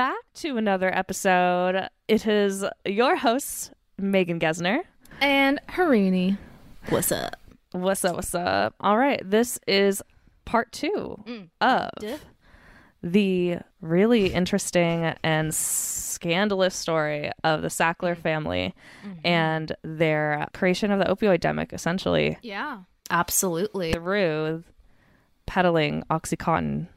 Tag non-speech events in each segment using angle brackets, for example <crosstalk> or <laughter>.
Welcome back to another episode. It is your host, Megan Gesner. And Harini. What's up? What's up? What's up? All right. This is part two mm. of the really interesting and scandalous story of the Sackler mm. family mm-hmm. and their creation of the opioid epidemic, essentially, Yeah. Absolutely. through peddling Oxycontin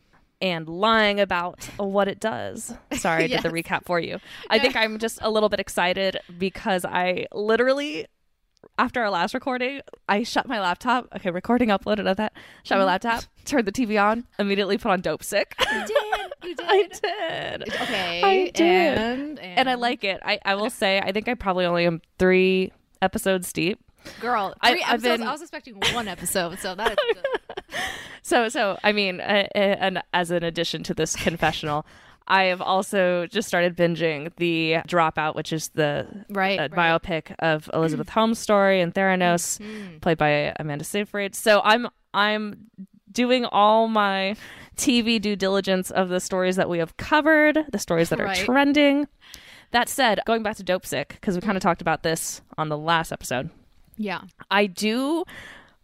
and lying about what it does. <laughs> Sorry, I did the recap for you. I think I'm just a little bit excited because I literally, after our last recording, I shut my laptop. Okay, recording uploaded of that. Shut my mm-hmm. laptop, turned the TV on, immediately put on Dopesick. You did. You did. <laughs> I did. Okay. I did. And, And I like it. I, I will say, I think I probably only am three episodes deep. girl. I- 3 I've episodes. been- I was expecting one episode, so that <laughs> is. <laughs> So, so I mean, uh, and as an addition to this confessional, I have also just started binging the Dropout, which is the Right, uh, right. biopic of Elizabeth Holmes' story and Theranos, Mm-hmm. played by Amanda Seyfried. So I'm I'm doing all my TV due diligence of the stories that we have covered, the stories that are Right. trending. That said, going back to Dopesick because we kind of talked about this on the last episode. Yeah. I do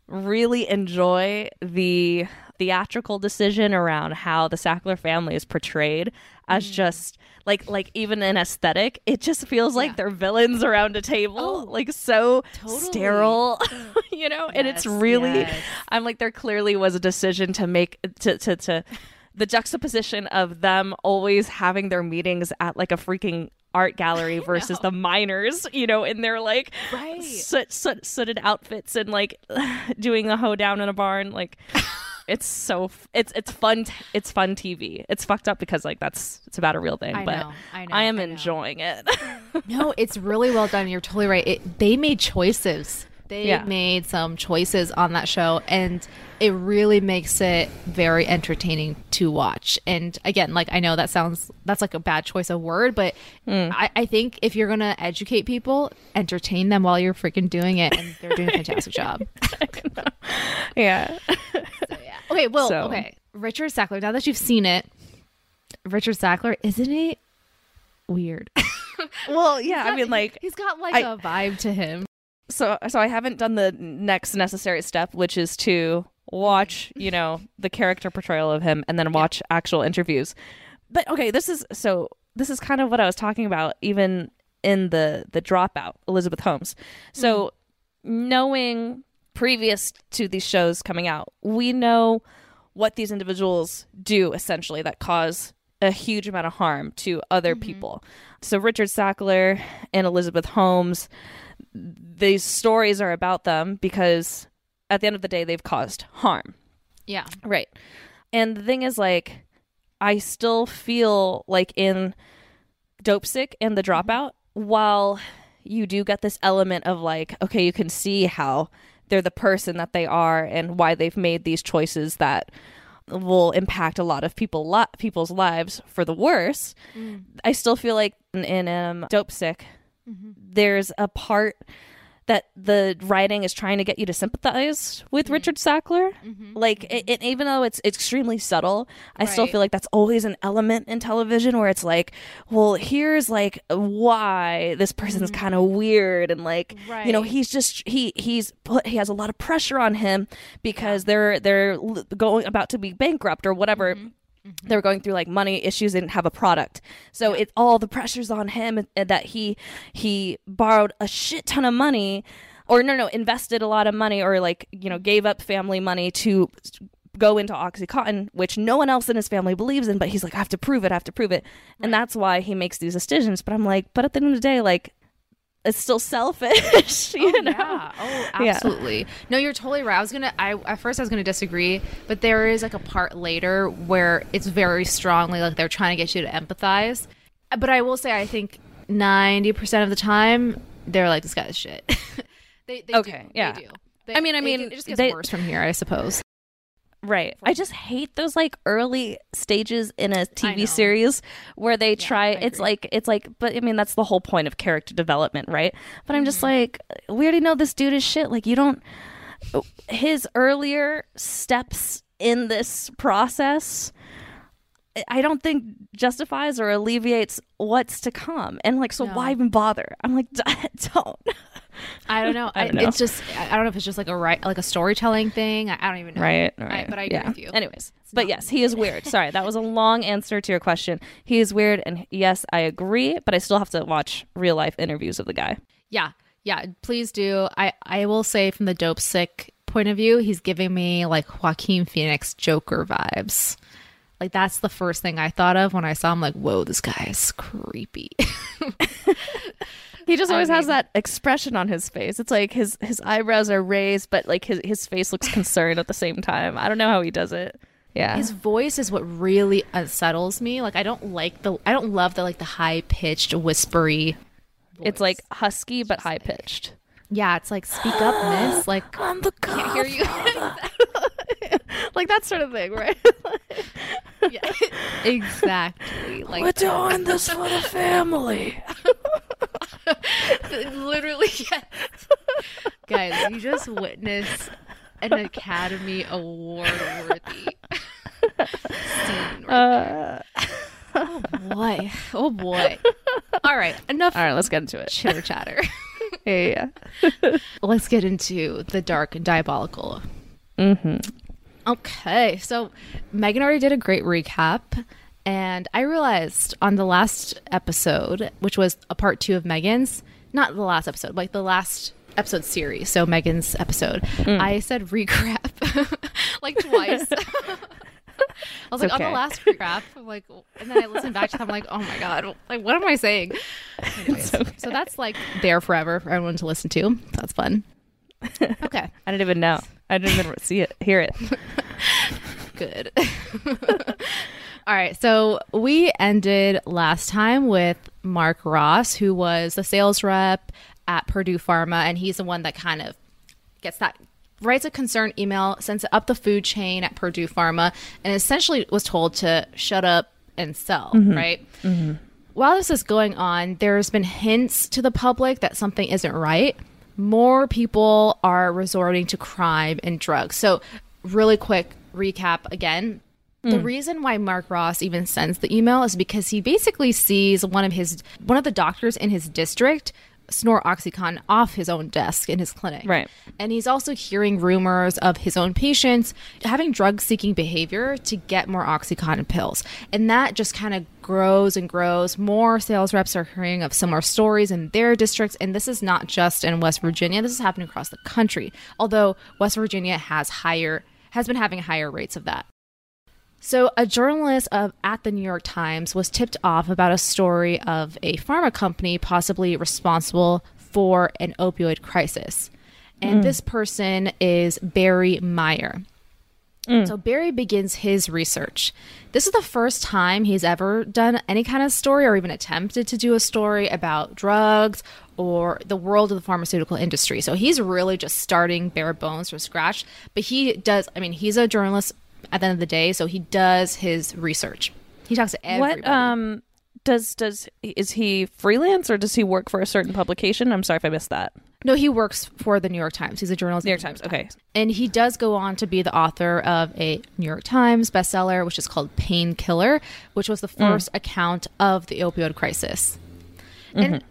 really enjoy the theatrical decision around how the Sackler family is portrayed as Mm. just like like even in aesthetic it just feels like Yeah. they're villains around a table Oh, like so totally. sterile <laughs> you know and it's really yes. i'm like there clearly was a decision to make to to to the juxtaposition of them always having their meetings at like a freaking art gallery <laughs> versus the miners you know in their like Right. soot, soot, sooted outfits and like <sighs> doing a hoedown in a barn like <laughs> it's so f- it's it's fun t- it's fun tv it's fucked up because like that's it's about a real thing I but know, I know, am I enjoying it <laughs> No, it's really well done. You're totally right. It, they made choices. They Yeah. made some choices on that show, and it really makes it very entertaining to watch. And again, like I know that sounds that's like a bad choice of word, but Hmm. I, I think if you're gonna educate people, entertain them while you're freaking doing it, and they're doing a fantastic <laughs> job. yeah Okay, well, So- okay, Richard Sackler. Now that you've seen it, Richard Sackler, isn't he weird? <laughs> well yeah i mean like he's got like I- a vibe to him. so so i haven't done the next necessary step which is to watch you know the character portrayal of him and then watch actual interviews. But okay this is so this is kind of what i was talking about even in the the dropout elizabeth holmes. So mm-hmm. knowing previous to these shows coming out we know what these individuals do essentially that cause a huge amount of harm to other mm-hmm. people. So richard sackler and elizabeth holmes these stories are about them because at the end of the day they've caused harm. Yeah. right. And the thing is like i still feel like in dopesick and the mm-hmm. dropout while you do get this element of like okay you can see how they're the person that they are and why they've made these choices that will impact a lot of people li- people's lives for the worse mm. i still feel like in, in um, dopesick mm-hmm. there's a part that the writing is trying to get you to sympathize with mm-hmm. Richard Sackler. Mm-hmm. Like, mm-hmm. it, it, even though it's extremely subtle, I still feel like that's always an element in television where it's like, well, here's like why this person's kind of weird and like, you know, he's just he he's put he has a lot of pressure on him because they're they're going about to be bankrupt or whatever they were going through like money issues. They didn't have a product. So it all the pressures on him uh, that he he borrowed a shit ton of money or no no invested a lot of money or like you know gave up family money to go into oxycontin which no one else in his family believes in but he's like i have to prove it i have to prove it. And that's why he makes these decisions. But i'm like but at the end of the day like it's still selfish <laughs> you oh, know Yeah. Oh, Yeah. absolutely. No, you're totally right. I was gonna. I at first I was gonna disagree, but there is like a part later where it's very strongly like they're trying to get you to empathize. But I will say, I think ninety percent of the time they're like, "This guy's shit." <laughs> they, they Okay, do. yeah. They do. They- I mean- I mean, it just gets worse from here, I suppose. Right. I just hate those like early stages in a. TV series where they try it's like it's like but I mean that's the whole point of character development, right? But I'm Mm-hmm. just like we already know this dude is shit. Like you don't his earlier steps in this process I don't think justifies or alleviates what's to come. And like, so No. why even bother? I'm like, <laughs> don't. I don't know. <laughs> I I don't know. It's just I I don't know if it's just like a right like a storytelling thing. I, I don't even know. Right, I- right. but I agree yeah. with you. Anyways, but yes, he is weird. <laughs> Sorry, that was a long answer to your question. He is weird, and yes, I agree. But I still have to watch real life interviews of the guy. Yeah, yeah. Please do. I I will say from the dopesick point of view, he's giving me like Joaquin Phoenix Joker vibes. Like that's the first thing I thought of when I saw him. Like, whoa, this guy is creepy. <laughs> He just I always has that expression on his face. It's like his his eyebrows are raised, but like his his face looks concerned at the same time. I don't know how he does it. Yeah, His voice is what really uh, unsettles me. Like I don't like the I don't love the like the high pitched whispery. it's like husky but high pitched. yeah, it's like speak up, miss. <gasps> Like I'm the can't hear you. <laughs> like that sort of thing, right? <laughs> yeah, <laughs> exactly. Like We're doing this for the family. <laughs> literally, yes. Guys, you just witnessed an Academy Award worthy scene. right Uh, Oh boy. Oh boy. All right. Enough all right, let's get into it. chitter chatter. <laughs> Yeah, yeah. Let's get into the dark and diabolical. Mm-hmm. Okay. So Megan already did a great recap. And I realized on the last episode, which was a part two of Megan's, not the last episode, like the last episode series. So Megan's episode, mm. I said recap <laughs> like twice. <laughs> I was like, on the last recap, I'm like, and then I listened back to them, I'm like, oh my God, like, what am I saying? Anyways, okay. So that's like there forever for everyone to listen to. That's fun. Okay. <laughs> I didn't even know. I didn't even see it, hear it. Good. All right. So we ended last time with Mark Ross, who was the sales rep at Purdue Pharma, and he's the one that kind of gets that writes a concern email, sends it up the food chain at Purdue Pharma, and essentially was told to shut up and sell, mm-hmm. right? Mm-hmm. While this is going on, there's been hints to the public that something isn't right. More people are resorting to crime and drugs. So, really quick recap again. The hmm. reason why Mark Ross even sends the email is because he basically sees one of his one of the doctors in his district snort oxycontin off his own desk in his clinic. Right. And he's also hearing rumors of his own patients having drug seeking behavior to get more Oxycontin pills. And that just kind of grows and grows. More sales reps are hearing of similar stories in their districts. And this is not just in West Virginia, this is happening across the country. Although West Virginia has higher, has been having higher rates of that. So, a journalist of at the New York Times was tipped off about a story of a pharma company possibly responsible for an opioid crisis. And mm. this person is Barry Meier. Mm. So Barry begins his research. This is the first time he's ever done any kind of story or even attempted to do a story about drugs or the world of the pharmaceutical industry. So he's really just starting bare bones from scratch. But he does, I mean, he's a journalist at the end of the day, so he does his research. He talks to everybody. What um does does is he freelance or does he work for a certain publication? I'm sorry if I missed that. no, he works for the New York Times. He's a journalist. New York the Times. Okay. And he does go on to be the author of a New York Times bestseller, which is called Painkiller, which was the first account of the opioid crisis. And,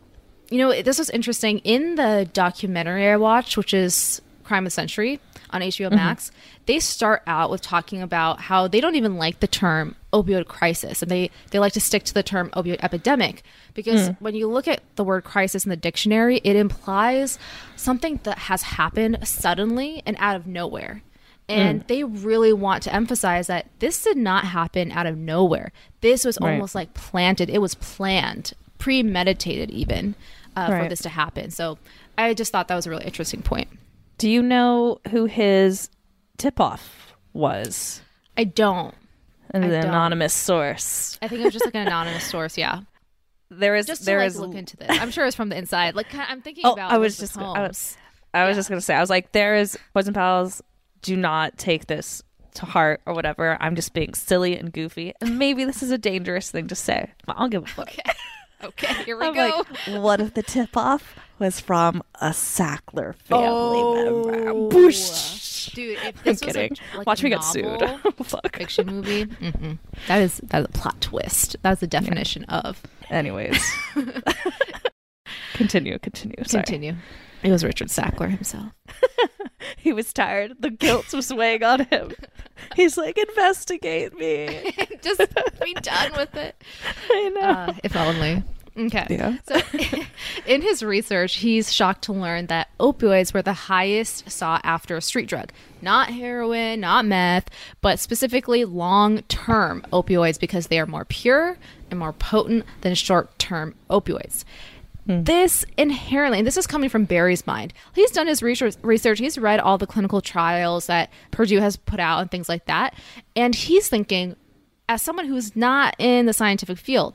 you know, this was interesting. In the documentary I watched, which is Crime of the Century on HBO mm-hmm. Max, they start out with talking about how they don't even like the term opioid crisis and they, they like to stick to the term opioid epidemic because mm. when you look at the word crisis in the dictionary, it implies something that has happened suddenly and out of nowhere. And mm. they really want to emphasize that this did not happen out of nowhere. This was Right. almost like planted. It was planned, premeditated, even uh, for this to happen. So I just thought that was a really interesting point. Do you know who his tip off was? I don't. An I don't. anonymous source. I think it was just like an anonymous source. Yeah, There is just to there like, is look into this. I'm sure it's from the inside. Like I'm thinking Oh, about. I was Elizabeth just I was, I was just gonna say I was like there is boys and pals do not take this to heart or whatever. I'm just being silly and goofy, and maybe this is a dangerous thing to say. But I'll give a fuck. Okay. Okay. Here we <laughs> I'm go. like, what if the tip off was from a Sackler family Oh. member? Boosh. Dude, if I'm was kidding. a, like Watch a me get sued. <laughs> Fuck. fiction movie, mm-mm. that is that is a plot twist. That's the definition of. Anyways. <laughs> continue, continue. Sorry. Continue. It was Richard Sackler himself. <laughs> He was tired. The guilt was weighing on him. He's like, investigate me. Just be done with it. I know. Uh, if only. Okay. yeah. So, <laughs> in his research, he's shocked to learn that opioids were the highest sought after street drug. Not heroin, not meth, but specifically long term opioids because they are more pure and more potent than short term opioids. Hmm. This inherently, and this is coming from Barry's mind. He's done his research, research. He's read all the clinical trials that Purdue has put out and things like that. And he's thinking, as someone who's not in the scientific field,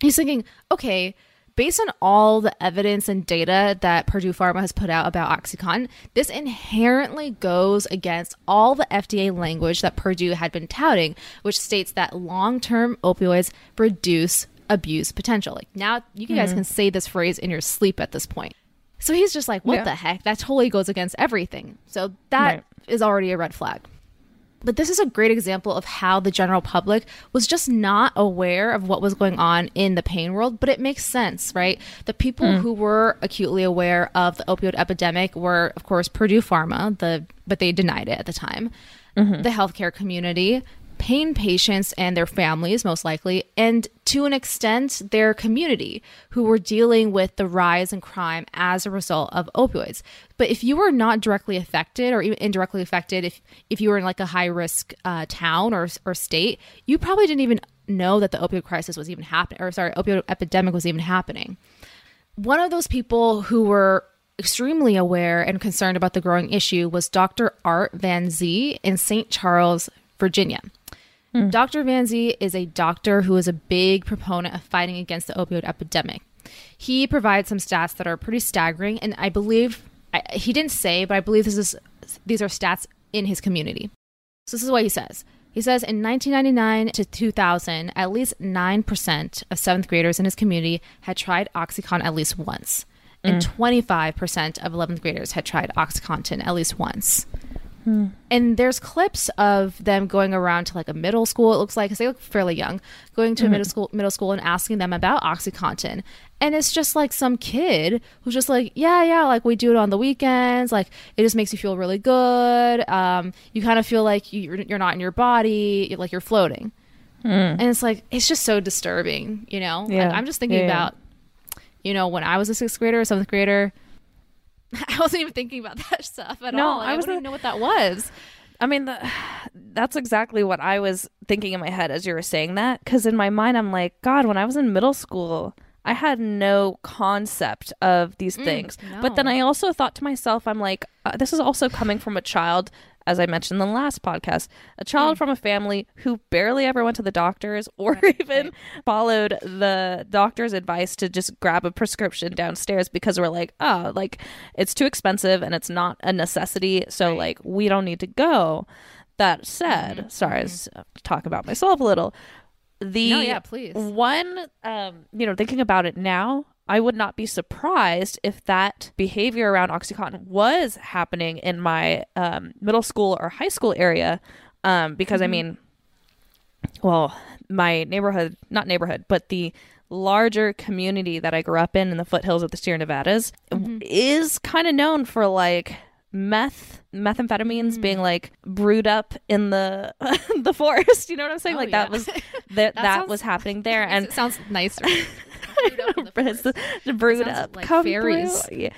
he's thinking, okay, based on all the evidence and data that Purdue Pharma has put out about OxyContin, this inherently goes against all the FDA language that Purdue had been touting, which states that long term opioids reduce abuse potential. Like now, you guys hmm. can say this phrase in your sleep at this point. So he's just like, what Yeah. the heck? That totally goes against everything. So that is Right. already a red flag. But this is a great example of how the general public was just not aware of what was going on in the pain world, but it makes sense, right? The people hmm. who were acutely aware of the opioid epidemic were, of course, Purdue Pharma, the but they denied it at the time, mm-hmm. the healthcare community, pain patients and their families, most likely, and to an extent, their community who were dealing with the rise in crime as a result of opioids. But if you were not directly affected or even indirectly affected, if, if you were in like a high risk uh, town or, or state, you probably didn't even know that the opioid crisis was even happening, or sorry, opioid epidemic was even happening one of those people who were extremely aware and concerned about the growing issue was Dr. Art Van Zee in St. Charles, Virginia. Hmm. Dr. Van Zee is a doctor who is a big proponent of fighting against the opioid epidemic. He provides some stats that are pretty staggering, and I believe I, he didn't say, but I believe this is these are stats in his community. So this is what he says. He says in 1999 to 2000, at least 9% of seventh graders in his community had tried Oxycontin at least once. And hmm. 25% of 11th graders had tried Oxycontin at least once. Hmm. And there's clips of them going around to like a middle school, it looks like, because they look fairly young, going to a hmm. middle school, middle school and asking them about OxyContin. And it's just like some kid who's just like, yeah, yeah, like we do it on the weekends. Like it just makes you feel really good. Um, you kind of feel like you're, you're not in your body, you're, like you're floating. Hmm. And it's like, it's just so disturbing, you know? Like, Yeah. I'm just thinking Yeah, yeah. about, you know, when I was a sixth grader or seventh grader, <laughs> I wasn't even thinking about that <laughs> stuff at No, all. Like, I I wouldn't even know what that was. I mean, the, <sighs> that's exactly what I was thinking in my head as you were saying that. Because in my mind, I'm like, God, when I was in middle school, I had no concept of these things. But then. I also thought to myself, I'm like, uh, this is also coming from a child, as I mentioned in the last podcast, a child from a family who barely ever went to the doctors <laughs> or even followed the doctor's advice to just grab a prescription downstairs because we're like, oh, like it's too expensive and it's not a necessity. So, like, we don't need to go. That said, sorry, I was, uh, talk about myself a little. The No, yeah, please. one, um, you know, thinking about it now, I would not be surprised if that behavior around OxyContin was happening in my um, middle school or high school area. Um, because I mean, well, my neighborhood, not neighborhood, but the larger community that I grew up in in the foothills of the Sierra Nevadas is kind of known for like meth methamphetamines being like brewed up in the <laughs> the forest you know what i'm saying? Oh, like that yeah. was <laughs> that that, sounds- was happening there <laughs> And it sounds nicer. it's the, the brewed up. Like come fairies. Yeah.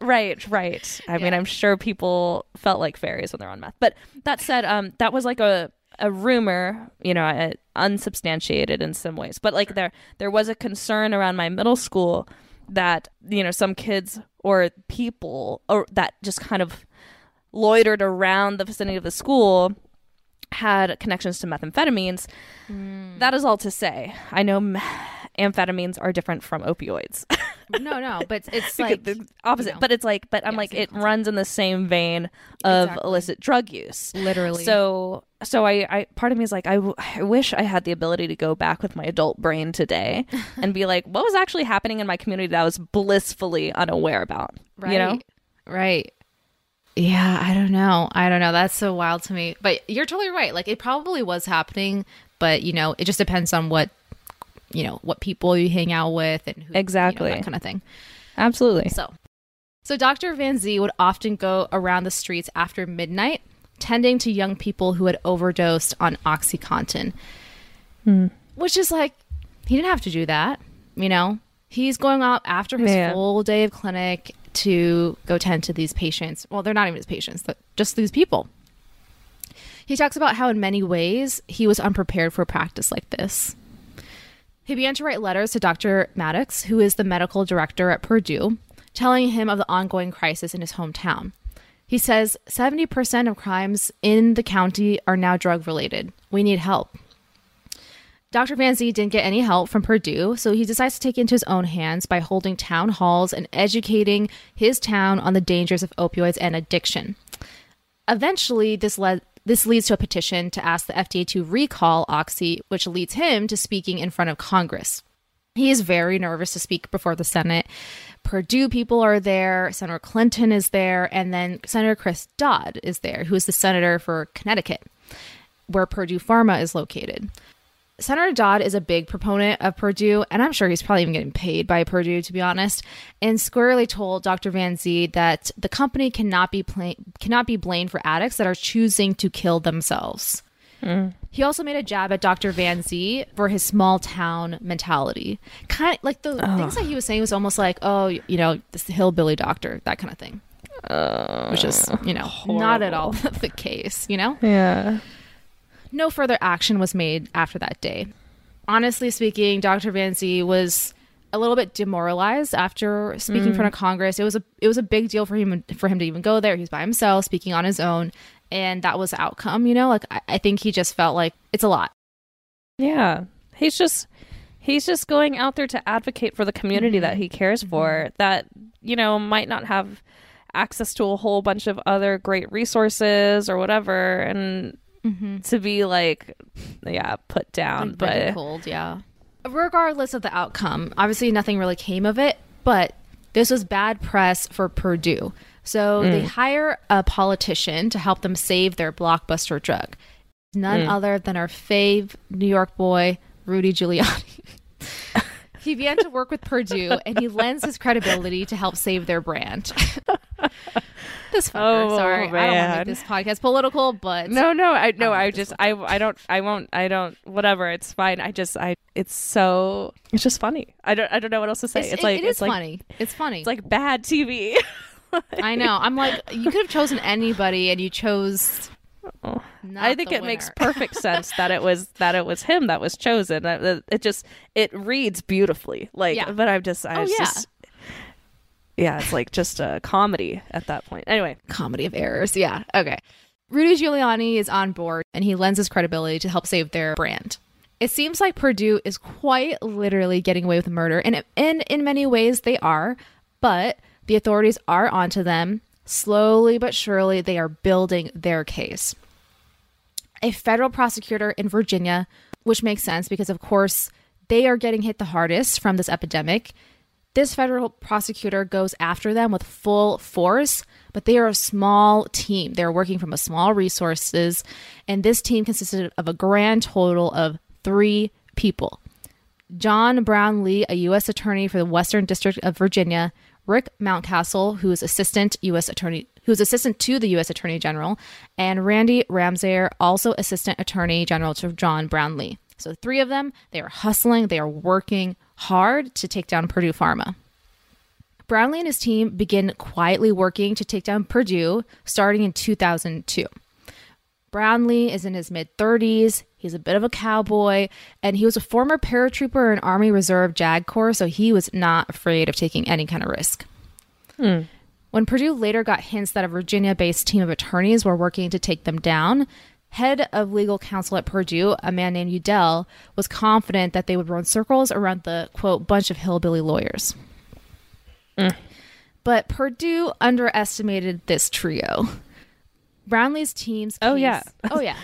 right right. I mean i'm sure people felt like fairies when they're on meth. But that said um that was like a a rumor you know uh, unsubstantiated in some ways. But like there there was a concern around my middle school that you know some kids or people or that just kind of loitered around the vicinity of the school had connections to methamphetamines. Hmm. That is all to say. I know me- amphetamines are different from opioids. <laughs> no, no, but it's <laughs> like the opposite. you know. but it's like, but I'm Yeah, like, it concept. runs in the same vein of Exactly. illicit drug use. literally. So, so I, I, part of me is like, I, w- I wish I had the ability to go back with my adult brain today <laughs> and be like, what was actually happening in my community that I was blissfully unaware about? right, You know? right. Yeah, I don't know. I don't know. That's so wild to me. But you're totally right. Like it probably was happening, but you know, it just depends on what you know, what people you hang out with and who, Exactly. you know, that kind of thing. Absolutely. So, so Dr. Van Zee would often go around the streets after midnight, tending to young people who had overdosed on OxyContin. Hmm. Which is like, he didn't have to do that, you know? He's going out after his full day of clinic to go tend to these patients. Well, they're not even his patients, but just these people. He talks about how, in many ways, he was unprepared for a practice like this. He began to write letters to Dr. Haddox, who is the medical director at Purdue, telling him of the ongoing crisis in his hometown. He says 70% of crimes in the county are now drug related. We need help. Dr. Van Zee didn't get any help from Purdue, so he decides to take it into his own hands by holding town halls and educating his town on the dangers of opioids and addiction. Eventually, this led this leads to a petition to ask the FDA to recall Oxy, which leads him to speaking in front of Congress. He is very nervous to speak before the Senate. Purdue people are there, Senator Clinton is there, and then Senator Chris Dodd is there, who is the senator for Connecticut, where Purdue Pharma is located. Senator Dodd is a big proponent of Purdue, and I'm sure he's probably even getting paid by Purdue, to be honest. And squarely told Dr. Van Zee that the company cannot be pla- cannot be blamed for addicts that are choosing to kill themselves. Mm. He also made a jab at Dr. Van Zee for his small town mentality. Kind of like the things that he was saying was almost like, oh, you know, this hillbilly doctor, that kind of thing. Which is, you know, not at all <laughs> the case, you know? Yeah. No further action was made after that day. Honestly speaking, Dr. Van Zee was a little bit demoralized after speaking in front of mm. Congress. It was a it was a big deal for him for him to even go there. He's by himself, speaking on his own, and that was the outcome. You know, like I, I think he just felt like it's a lot. Yeah. He's just he's just going out there to advocate for the community that mm-hmm. he cares mm-hmm. for that you know might not have access to a whole bunch of other great resources or whatever and Mm-hmm. to be like yeah put down Like, but cold, yeah. Regardless of the outcome, obviously nothing really came of it, but this was bad press for Purdue. So they mm. hire a politician to help them save their blockbuster drug. None mm. other than our fave New York boy, Rudy Giuliani. <laughs> he began to work with Purdue and he lends his credibility to help save their brand. <laughs> this fucker, Oh, sorry. I don't want to man. make this podcast political, but no no i no like i just i i don't i won't i don't whatever it's fine i just i it's so it's just funny i don't i don't know what else to say it's, it's, it- like it is it's like funny. It's funny. it's like bad tv <laughs> I know. I'm like, you could have chosen anybody, and you chose. Oh, not I think it makes perfect <laughs> sense that it was that it was him that was chosen. It just it reads beautifully. Like, Yeah. but I'm just I Oh, was yeah. just yeah, it's like just a comedy at that point. Anyway, comedy of errors. Yeah. Okay. Rudy Giuliani is on board, and he lends his credibility to help save their brand. It seems like Purdue is quite literally getting away with murder, and and in many ways they are, but the authorities are onto them. Slowly but surely, they are building their case. a federal prosecutor in Virginia, which makes sense because, of course, they are getting hit the hardest from this epidemic. This federal prosecutor goes after them with full force, but they are a small team. They're working from a small resources, and this team consisted of a grand total of three people. John Brownlee, a U.S. attorney for the Western District of Virginia, Rick Mountcastle, who is assistant U.S. attorney, who is assistant to the U.S. Attorney General, and Randy Ramseyer, also assistant attorney general to John Brownlee. So three of them, they are hustling, they are working hard to take down Purdue Pharma. Brownlee and his team begin quietly working to take down Purdue starting in 2002. Brownlee is in his mid 30s. He's a bit of a cowboy, and he was a former paratrooper in Army Reserve JAG Corps, so he was not afraid of taking any kind of risk. Hmm. When Purdue later got hints that a Virginia based team of attorneys were working to take them down, head of legal counsel at Purdue, a man named Udell, was confident that they would run circles around the quote bunch of hillbilly lawyers. Mm. But Purdue underestimated this trio. Brownlee's team's Oh, case- yeah. <laughs> oh yeah,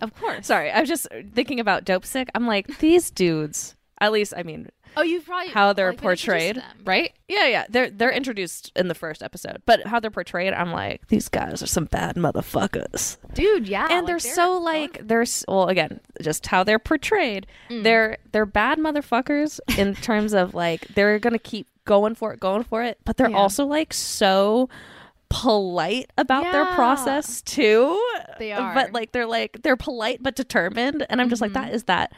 of course. sorry, I was just thinking about Dopesick. I'm like these dudes. At least, I mean, Oh, you probably How they're like, been introduced to portrayed. right? Yeah, yeah, they're they're introduced in the first episode, but how they're portrayed, I'm like, these guys are some bad motherfuckers, Dude, yeah. and they're, so like they're well again, just how they're portrayed. Mm. They're they're bad motherfuckers in <laughs> terms of like they're gonna keep going for it, going for it, but they're Yeah. also like so polite about their process too. They are. but like they're like they're polite but determined, and I'm just like mm-hmm. that is that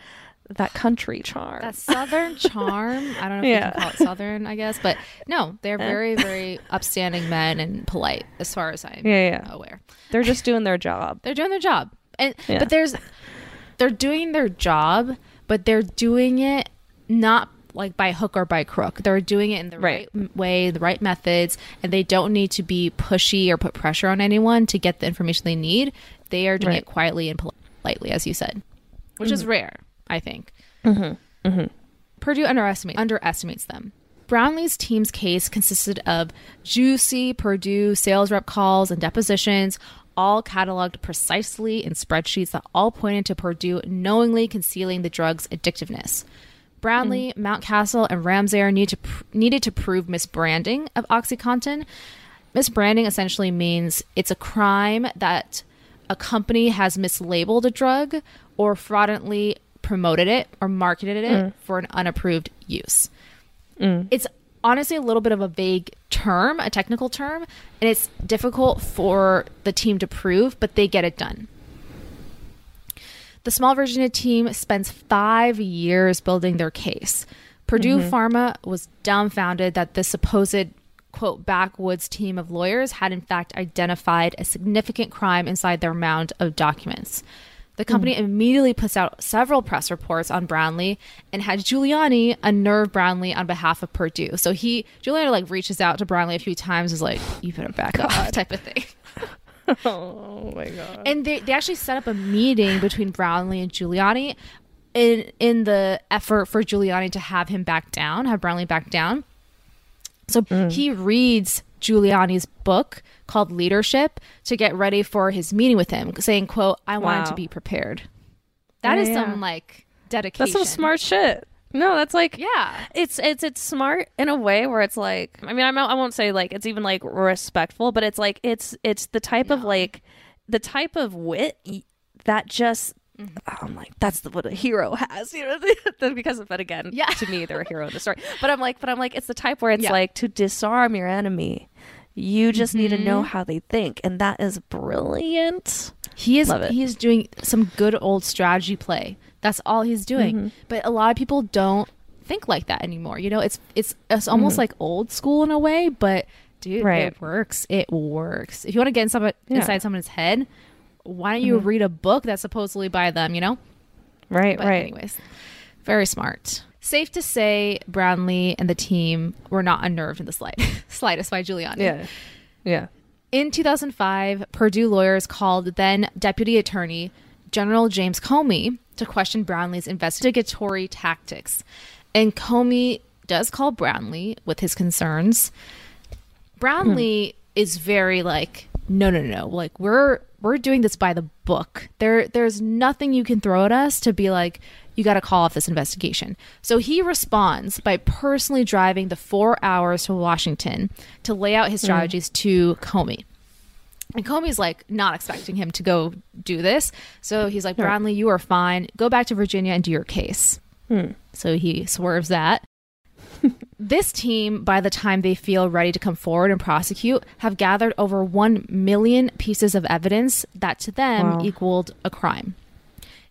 that country charm. that southern <laughs> charm. I don't know if Yeah. you can call it southern, I guess, but no, they're very, very <laughs> upstanding men and polite, as far as I'm Yeah, yeah. aware. they're just doing their job. They're doing their job, and Yeah. but there's they're doing their job, but they're doing it not like by hook or by crook. They're doing it in the Right. right, way, the right methods, and they don't need to be pushy or put pressure on anyone to get the information they need. They are doing Right. it quietly and politely, as you said, which is mm-hmm. rare, I think. Mm-hmm. Mm-hmm. Purdue underestimates underestimates them. Brownlee's team's case consisted of juicy Purdue sales rep calls and depositions, all cataloged precisely in spreadsheets that all pointed to Purdue knowingly concealing the drug's addictiveness. Brownlee, mm-hmm. Mountcastle, and Ramseyer need to pr- needed to prove misbranding of OxyContin. Misbranding essentially means it's a crime that a company has mislabeled a drug or fraudulently promoted it or marketed it mm. for an unapproved use. Mm. It's honestly a little bit of a vague term, a technical term, and it's difficult for the team to prove, but they get it done. The small Virginia team spends five years building their case. Purdue mm-hmm. Pharma was dumbfounded that the supposed quote backwoods team of lawyers had in fact identified a significant crime inside their mound of documents. The company mm-hmm. immediately puts out several press reports on Brownlee and had Giuliani unnerve Brownlee on behalf of Purdue. So he Giuliani like reaches out to Brownlee a few times, is like, "You better back off," <laughs> type of thing. <laughs> Oh my god. And they, they actually set up a meeting between Brownlee and Giuliani in in the effort for Giuliani to have him back down, have Brownlee back down. So mm. he reads Giuliani's book called Leadership to get ready for his meeting with him, saying, quote, I wanted to be prepared. That Yeah, is yeah. some like dedication. That's some smart shit. No, that's like Yeah. It's it's it's smart in a way where it's like I mean I'm not- I won't say like it's even like respectful, but it's like it's it's the type of like the type of wit that just Mm-hmm. I'm like that's the, what a hero has, <laughs> you know, <laughs> because of but again, Yeah. to me they're a hero in the story. But I'm like, but I'm like, it's the type where it's Yeah. like to disarm your enemy, you just need to Mm-hmm. know how they think, and that is brilliant. He is he is doing some good old strategy play. That's all he's doing. Mm-hmm. But a lot of people don't think like that anymore. You know, it's it's it's almost like old school in a way, but dude, Mm-hmm. Right. it works. It works. If you want to get in some, Yeah. Mm-hmm. inside someone's head, why don't you mm-hmm. read a book that's supposedly by them, you know? Right, But right. anyways, very smart. Safe to say Brownlee and the team were not unnerved in the slight, <laughs> slightest by Giuliani. Yeah. Yeah. In 2005, Purdue lawyers called then Deputy Attorney General James Comey to question Brownlee's investigatory tactics. And Comey does call Brownlee with his concerns. Brownlee hmm. is very like, no, no, no. Like we're we're doing this by the book. There there's nothing you can throw at us to be like, you got to call off this investigation. So he responds by personally driving the four hours to Washington to lay out his hmm. strategies to Comey. And Comey's like not expecting him to go do this. So he's like, Brownlee, you are fine. Go back to Virginia and do your case. Hmm. So he swerves that. <laughs> this team, by the time they feel ready to come forward and prosecute, have gathered over 1 million pieces of evidence that to them Wow. equaled a crime.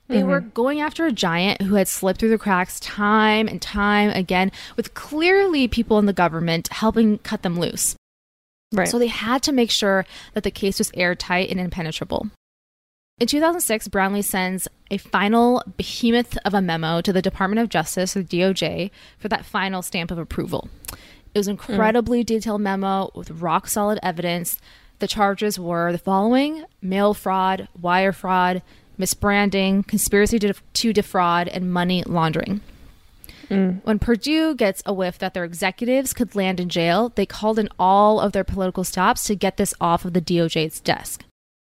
They mm-hmm. were going after a giant who had slipped through the cracks time and time again, with clearly people in the government helping cut them loose. Right. So they had to make sure that the case was airtight and impenetrable. In 2006, Brownlee sends a final behemoth of a memo to the Department of Justice, the DOJ, for that final stamp of approval. It was an hmm. incredibly detailed memo with rock solid evidence. The charges were the following mail fraud, wire fraud, misbranding, conspiracy to, to defraud, and money laundering. Hmm. When Purdue gets a whiff that their executives could land in jail, they called in all of their political stops to get this off of the DOJ's desk.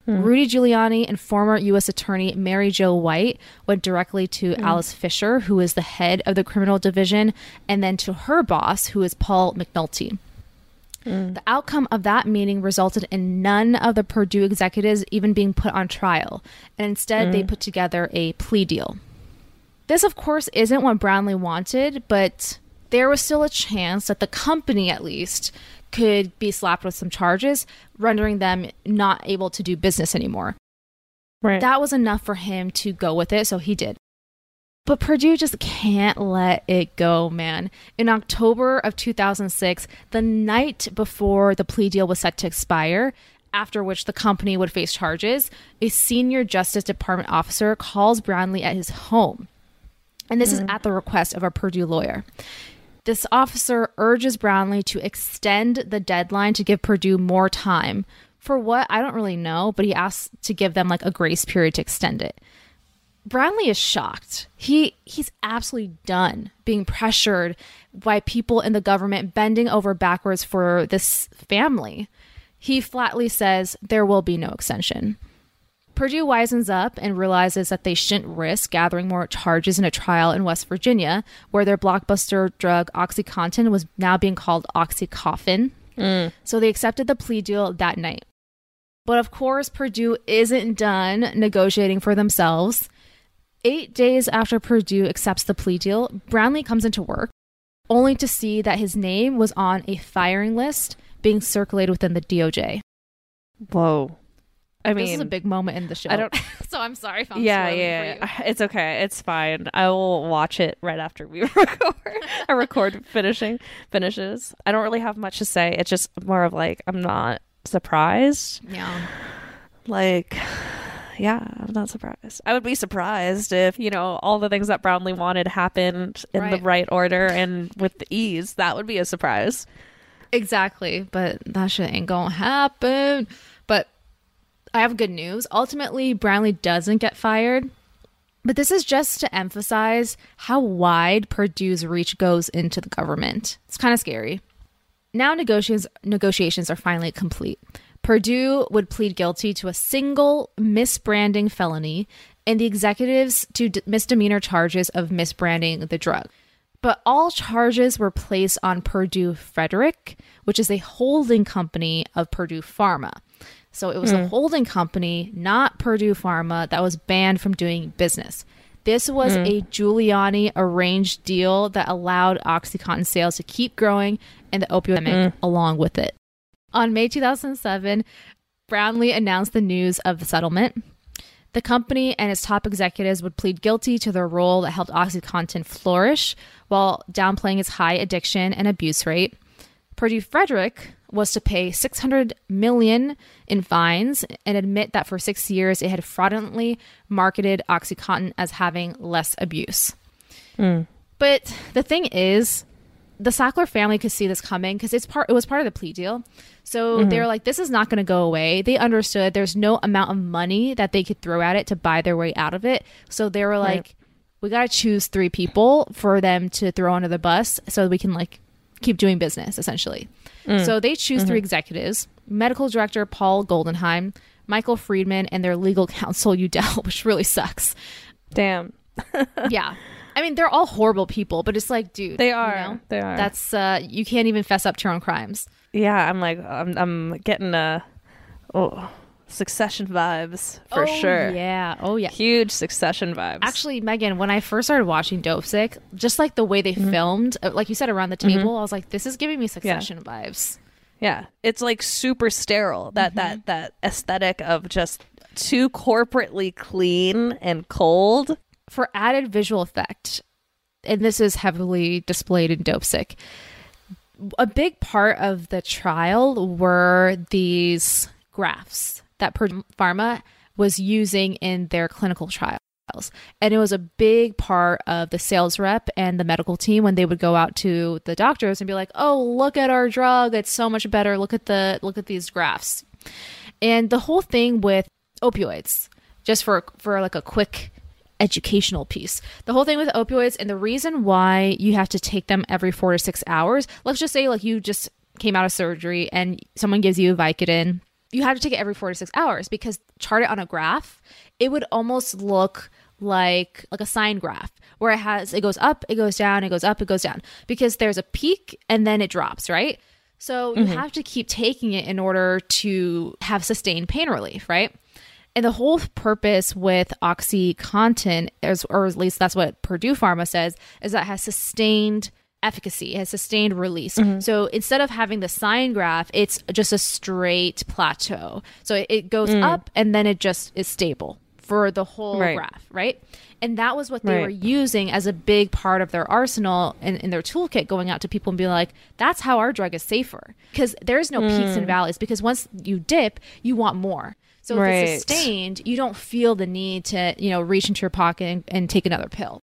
Hmm. Rudy Giuliani and former U.S. Attorney Mary Jo White went directly to hmm. Alice Fisher, who is the head of the criminal division, and then to her boss, who is Paul McNulty. Hmm. The outcome of that meeting resulted in none of the Purdue executives even being put on trial, and instead they put together a plea deal. This, of course, isn't what Brownlee wanted, but there was still a chance that the company, at least, could be slapped with some charges, rendering them not able to do business anymore. Right. That was enough for him to go with it, so he did. But Purdue just can't let it go, man. In October of 2006, the night before the plea deal was set to expire, after which the company would face charges, a senior Justice Department officer calls Brownlee at his home. And this is mm. at the request of a Purdue lawyer. This officer urges Brownlee to extend the deadline to give Purdue more time. For what? I don't really know, but he asks to give them like a grace period to extend it. Brownlee is shocked. He he's absolutely done being pressured by people in the government bending over backwards for this family. He flatly says there will be no extension. Purdue wisens up and realizes that they shouldn't risk gathering more charges in a trial in West Virginia, where their blockbuster drug OxyContin was now being called OxyCoffin. Mm. So they accepted the plea deal that night. But of course, Purdue isn't done negotiating for themselves. Eight days after Purdue accepts the plea deal, Brownlee comes into work, only to see that his name was on a firing list being circulated within the DOJ. Whoa. I mean, this is a big moment in the show. I don't- <laughs> so I'm sorry if I'm yeah, yeah, for you. yeah. It's okay. It's fine. I will watch it right after we <laughs> record. I record finishing finishes. I don't really have much to say. It's just more of like I'm not surprised. Yeah. Like, yeah, I'm not surprised. I would be surprised if you know all the things that Brownlee wanted happened in the Right. right order and with the ease. That would be a surprise. Exactly, but that shit ain't gonna happen. I have good news. Ultimately, Brownlee doesn't get fired. But this is just to emphasize how wide Purdue's reach goes into the government. It's kind of scary. Now negotiations negotiations are finally complete. Purdue would plead guilty to a single misbranding felony and the executives to d- misdemeanor charges of misbranding the drug. But all charges were placed on Purdue Frederick, which is a holding company of Purdue Pharma. So it was the hmm. holding company, not Purdue Pharma, that was banned from doing business. This was hmm. a Giuliani arranged deal that allowed OxyContin sales to keep growing and the opioid epidemic hmm. along with it. On May 2007, Brownlee announced the news of the settlement. The company and its top executives would plead guilty to their role that helped OxyContin flourish while downplaying its high addiction and abuse rate. Purdue Frederick was to pay 600 million in fines and admit that for 6 years it had fraudulently marketed OxyContin as having less abuse. Hmm. But the thing is, the Sackler family could see this coming because it's part. It was part of the plea deal, so mm-hmm. they were like, "This is not going to go away." They understood there's no amount of money that they could throw at it to buy their way out of it. So they were like, "We got to choose three people for them to throw under the bus, so we can like keep doing business." Essentially, so they choose three executives: medical director Paul Goldenheim, Michael Friedman, and their legal <laughs> counsel Udell, which really sucks. Damn, <laughs> yeah. I mean, they're all horrible people, but it's like, dude, they you are. know? They are. That's uh you can't even fess up to your own crimes. yeah. I'm like I'm I'm getting a oh succession vibes for oh, sure. Yeah. Oh yeah. Huge succession vibes. Actually, Megan, when I first started watching Dopesick, just like the way they Mm-hmm. filmed, uh, like you said around the table, I was like, this is giving me succession vibes. Yeah, it's like super sterile. That Mm-hmm. that that aesthetic of just too corporately clean and cold. For added visual effect, and this is heavily displayed in Dopesick, a big part of the trial were these graphs that Pharma was using in their clinical trials. And it was a big part of the sales rep and the medical team when they would go out to the doctors and be like, "Oh, look at our drug. It's so much better. Look at the look at these graphs." And the whole thing with opioids, just for for like a quick educational piece. The whole thing with opioids and the reason why you have to take them every 4 to 6 hours. Let's just say like you just came out of surgery and someone gives you Vicodin you have to take it every four to six hours because chart it on a graph, it would almost look like like a sine graph where it has it goes up, it goes down, it goes up, it goes down because there's a peak and then it drops, right? So you mm-hmm. have to keep taking it in order to have sustained pain relief, right? And the whole purpose with OxyContin, is, or at least that's what Purdue Pharma says, is that it has sustained efficacy, has sustained release. So instead of having the sine graph, it's just a straight plateau. So it, it goes up and then it just is stable for the whole Right. graph, right? And that was what they Right. were using as a big part of their arsenal and in their toolkit going out to people and being like, that's how our drug is safer. Because there's no peaks Hmm. and valleys because once you dip, you want more. So if it's sustained, you don't feel the need to, you know, reach into your pocket and, and take another pill.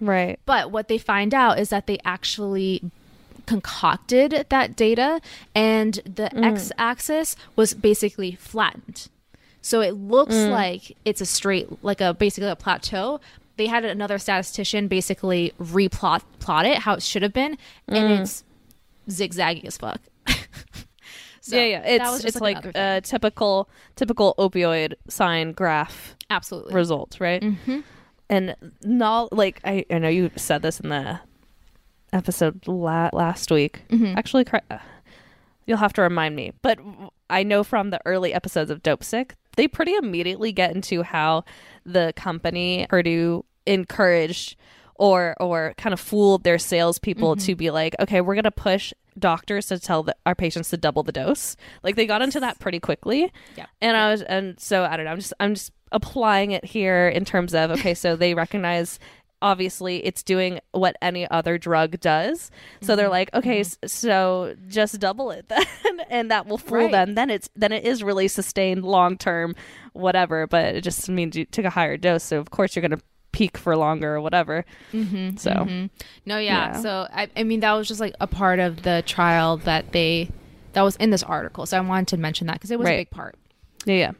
Right. But what they find out is that they actually concocted that data and the mm. x axis was basically flattened. So it looks mm. like it's a straight, like a basically a plateau. They had another statistician basically replot plot it how it should have been, and mm. it's zigzaggy as fuck. <laughs> So yeah, yeah. It's it's like thing. a typical typical opioid sine graph absolutely result, right? Mm-hmm. And not like I, I know you said this in the episode la- last week. Mm-hmm. Actually, uh, you'll have to remind me. But I know from the early episodes of Dopesick, they pretty immediately get into how the company Purdue encouraged or or kind of fooled their salespeople Mm-hmm. to be like, okay, we're gonna push doctors to tell the, our patients to double the dose. Like they got into that pretty quickly. Yeah. And I was and so I don't know. I'm just I'm just applying it here in terms of okay, so they recognize obviously it's doing what any other drug does. So they're mm-hmm. like, okay, mm-hmm. s- so just double it then <laughs> and that will fool Right. them. Then it's then it is really sustained long term whatever, but it just means you took a higher dose, so of course you're going to peak for longer or whatever. Mm-hmm, so mm-hmm. No, yeah. Yeah. So I, I mean, that was just like a part of the trial that they that was in this article. So I wanted to mention that because it was a big part. yeah, yeah.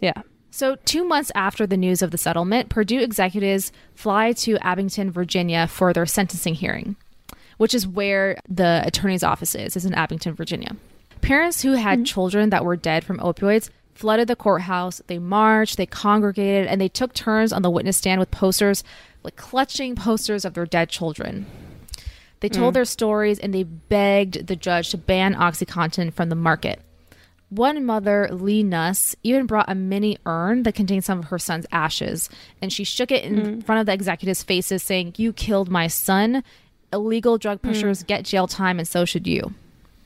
Yeah. So, two months after the news of the settlement, Purdue executives fly to Abingdon, Virginia for their sentencing hearing, which is where the attorney's office is, is in Abingdon, Virginia. Parents who had mm-hmm. children that were dead from opioids flooded the courthouse. They marched, they congregated, and they took turns on the witness stand with posters, like clutching posters of their dead children. They told mm. their stories and they begged the judge to ban OxyContin from the market. One mother, Lee Nuss, even brought a mini urn that contained some of her son's ashes, and she shook it in mm. front of the executives' faces, saying, You killed my son. Illegal drug mm. pushers get jail time, and so should you.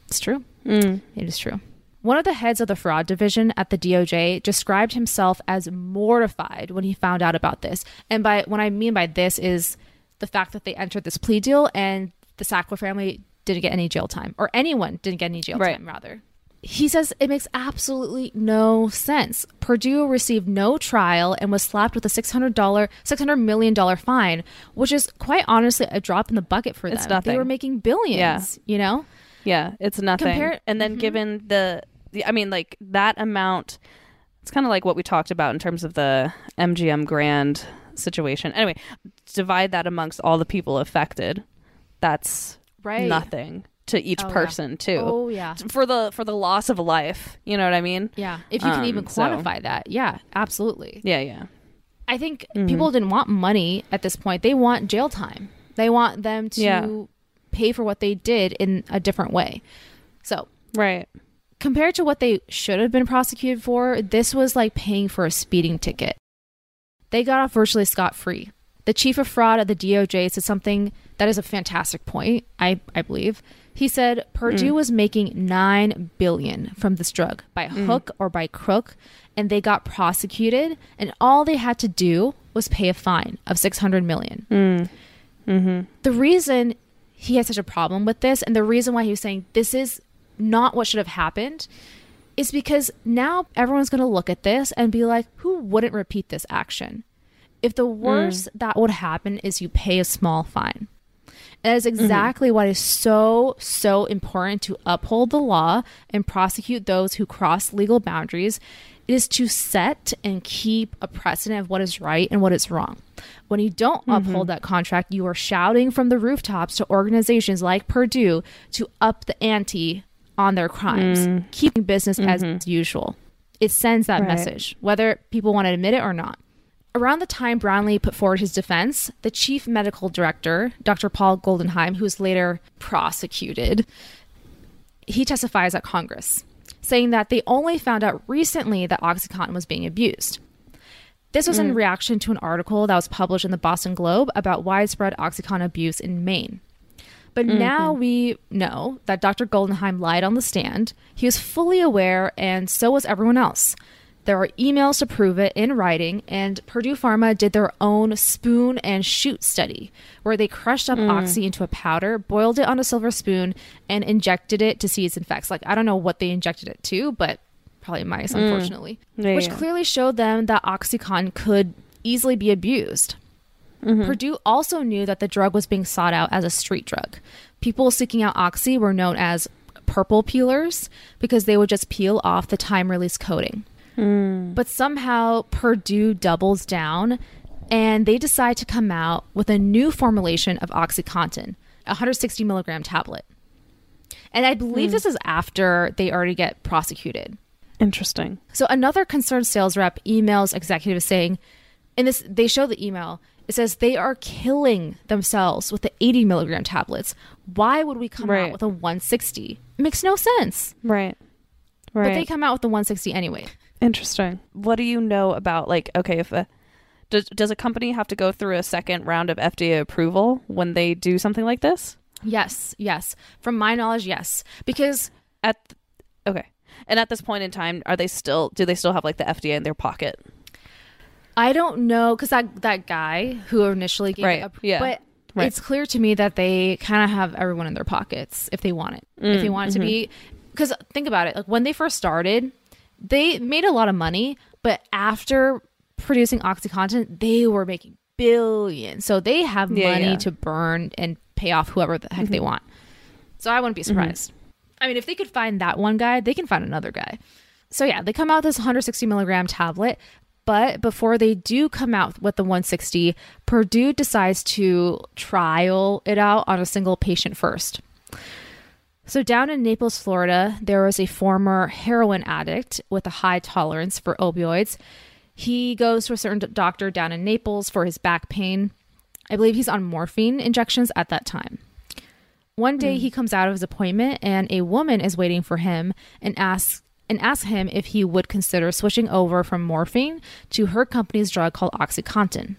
It's true. Mm. It is true. One of the heads of the fraud division at the DOJ described himself as mortified when he found out about this. And by what I mean by this is the fact that they entered this plea deal and the Sackler family didn't get any jail time, or anyone didn't get any jail Right. time, rather. He says it makes absolutely no sense. Purdue received no trial and was slapped with a $600, $600 million fine, which is quite honestly a drop in the bucket for them. It's them. They were making billions, you know? Yeah, it's nothing. Compare- and then mm-hmm. given the, the, I mean, like that amount, it's kind of like what we talked about in terms of the MGM Grand situation. Anyway, divide that amongst all the people affected. That's Right. nothing to each Oh, yeah. person too. Oh, yeah. For the for the loss of life, you know what I mean? Yeah. If you can Um, even so- quantify that. Yeah, absolutely. Yeah, yeah. I think Mm-hmm. people didn't want money at this point. They want jail time. They want them to Yeah. pay for what they did in a different way. So, Right. compared to what they should have been prosecuted for, this was like paying for a speeding ticket. They got off virtually scot free. The chief of fraud at the DOJ said something that is a fantastic point, I, I believe. He said Purdue mm. was making 9 billion from this drug by mm. hook or by crook and they got prosecuted and all they had to do was pay a fine of 600 million. Mm. Mm-hmm. The reason he had such a problem with this and the reason why he was saying this is not what should have happened is because now everyone's going to look at this and be like, who wouldn't repeat this action? If the worst that would happen is you pay a small fine. That is mm-hmm. exactly what is so, so important to uphold the law and prosecute those who cross legal boundaries. It is to set and keep a precedent of what is right and what is wrong. When you don't mm-hmm. uphold that contract, you are shouting from the rooftops to organizations like Purdue to up the ante on their crimes, mm. keeping business as mm-hmm. usual. it sends that Right. message, whether people want to admit it or not. Around the time Brownlee put forward his defense, the chief medical director, Dr. Paul Goldenheim, who was later prosecuted, he testifies at Congress, saying that they only found out recently that OxyContin was being abused. This was in mm. reaction to an article that was published in the Boston Globe about widespread OxyContin abuse in Maine. But mm-hmm. now we know that Dr. Goldenheim lied on the stand. He was fully aware, and so was everyone else. There are emails to prove it in writing, and Purdue Pharma did their own spoon and shoot study, where they crushed up mm. oxy into a powder, boiled it on a silver spoon, and injected it to see its effects. Like, I don't know what they injected it to, but probably mice, mm. unfortunately. Yeah, which yeah. clearly showed them that Oxycontin could easily be abused. Mm-hmm. Purdue also knew that the drug was being sought out as a street drug. People seeking out Oxy were known as purple peelers because they would just peel off the time release coating. Mm. But somehow Purdue doubles down and they decide to come out with a new formulation of OxyContin, a 160 milligram tablet. And I believe hmm. this is after they already get prosecuted. Interesting. So another concerned sales rep emails executives saying, and this they show the email. It says they are killing themselves with the 80 milligram tablets. Why would we come Right. out with a 160? It makes no sense. Right. Right. But they come out with the 160 anyway. Interesting. What do you know about like okay if a does does a company have to go through a second round of FDA approval when they do something like this? Yes, yes. From my knowledge, yes. Because At okay. And at this point in time, are they still do they still have like the FDA in their pocket? I don't know because that that guy who initially gave Right, it up, yeah, but right. it's clear to me that they kind of have everyone in their pockets if they want it. if Mm, they want it to be, mm-hmm. because think about it, like when they first started, they made a lot of money, but after producing OxyContin, they were making billions, so they have Yeah, money yeah. Mm-hmm. to burn and pay off whoever the heck they want. So I wouldn't be surprised. I mean, if they could find that one guy, they can find another guy. So yeah, they come out with this 160 milligram tablet, but before they do come out with the 160, Purdue decides to trial it out on a single patient first. So down in Naples, Florida, there was a former heroin addict with a high tolerance for opioids. He goes to a certain doctor down in Naples for his back pain. I believe he's on morphine injections at that time. One day he hmm. comes out of his appointment and a woman is waiting for him and asks and asks him if he would consider switching over from morphine to her company's drug called OxyContin.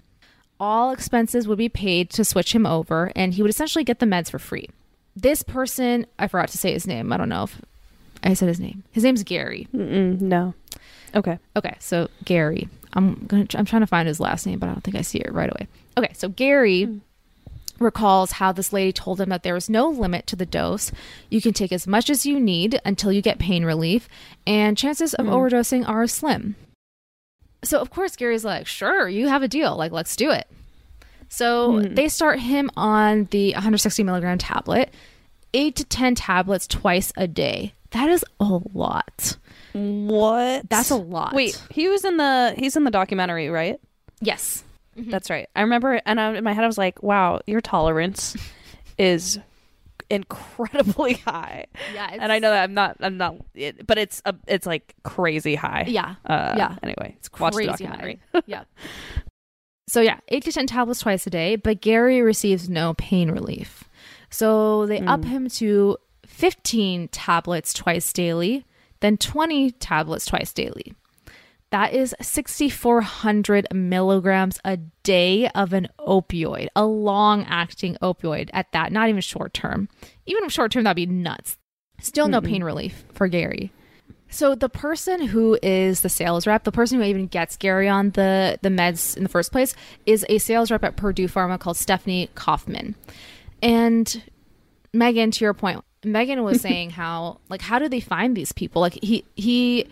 All expenses would be paid to switch him over and he would essentially get the meds for free. This person, I forgot to say his name. I don't know if I said his name. His name's Gary. Mm-mm, no. Okay. Okay, so Gary. I'm gonna. I'm trying to find his last name, but I don't think I see it right away. Okay, so Gary hmm. recalls how this lady told him that there was no limit to the dose. You can take as much as you need until you get pain relief, and chances of hmm. overdosing are slim. So of course Gary's like, "Sure, you have a deal. Like, let's do it." So they start him on the 160 milligram tablet, eight to ten tablets twice a day. That is a lot. What? That's a lot. Wait, he was in the he's in the documentary, right? Yes. That's right. I remember, and I, in my head, I was like, "Wow, your tolerance is incredibly <laughs> high." Yeah, and I know that I'm not, I'm not, it, but it's a, it's like crazy high. Yeah. Uh, Yeah. Anyway, It's watch the crazy documentary. high. yeah. <laughs> So yeah, eight to ten tablets twice a day, but Gary receives no pain relief. So they up hmm. him to fifteen tablets twice daily, then twenty tablets twice daily. That is 6,400 milligrams a day of an opioid, a long acting opioid at that, not even short term. Even short term, that'd be nuts. Still no pain relief for Gary. So the person who is the sales rep, the person who even gets Gary on the the meds in the first place, is a sales rep at Purdue Pharma called Stephanie Kaufman. And Megan, to your point, Megan was <laughs> saying how like how do they find these people? Like he he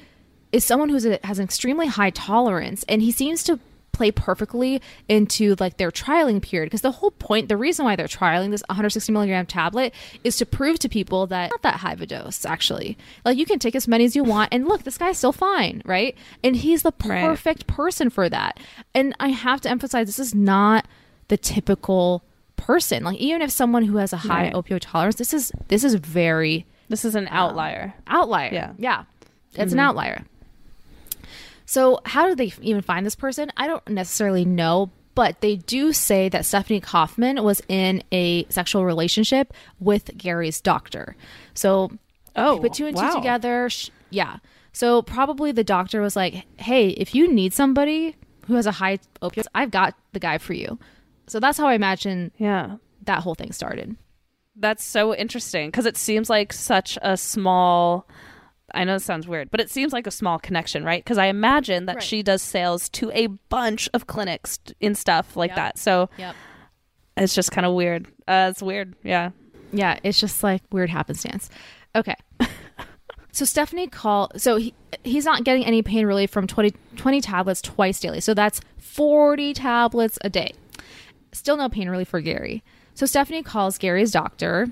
is someone who has an extremely high tolerance, and he seems to play perfectly into like their trialing period. Because the whole point the reason why they're trialing this 160 milligram tablet is to prove to people that not that high of a dose actually. Like you can take as many as you want and look this guy's still fine right? And he's the Right. perfect person for that. And i have to emphasize this is not the typical person. Like even if someone who has a high Right. opioid tolerance this is this is very This is an um, outlier. outlier. Yeah. yeah. It's an mm-hmm. outlier So, how do they even find this person? I don't necessarily know, but they do say that Stephanie Kaufman was in a sexual relationship with Gary's doctor. So, Oh, put two and oh, wow. two together. Sh- yeah. So, probably the doctor was like, hey, if you need somebody who has a high opioids, I've got the guy for you. So, that's how I imagine Yeah. that whole thing started. That's so interesting because it seems like such a small. I know it sounds weird, but it seems like a small connection, right? Because I imagine that Right. she does sales to a bunch of clinics in stuff like Yep. that. So Yep. it's just kind of weird. Uh, it's weird. Yeah. Yeah, it's just like weird happenstance. Okay. <laughs> so Stephanie call so he, he's not getting any pain relief from 20, 20 tablets twice daily. So that's 40 tablets a day. Still no pain relief for Gary. So Stephanie calls Gary's doctor,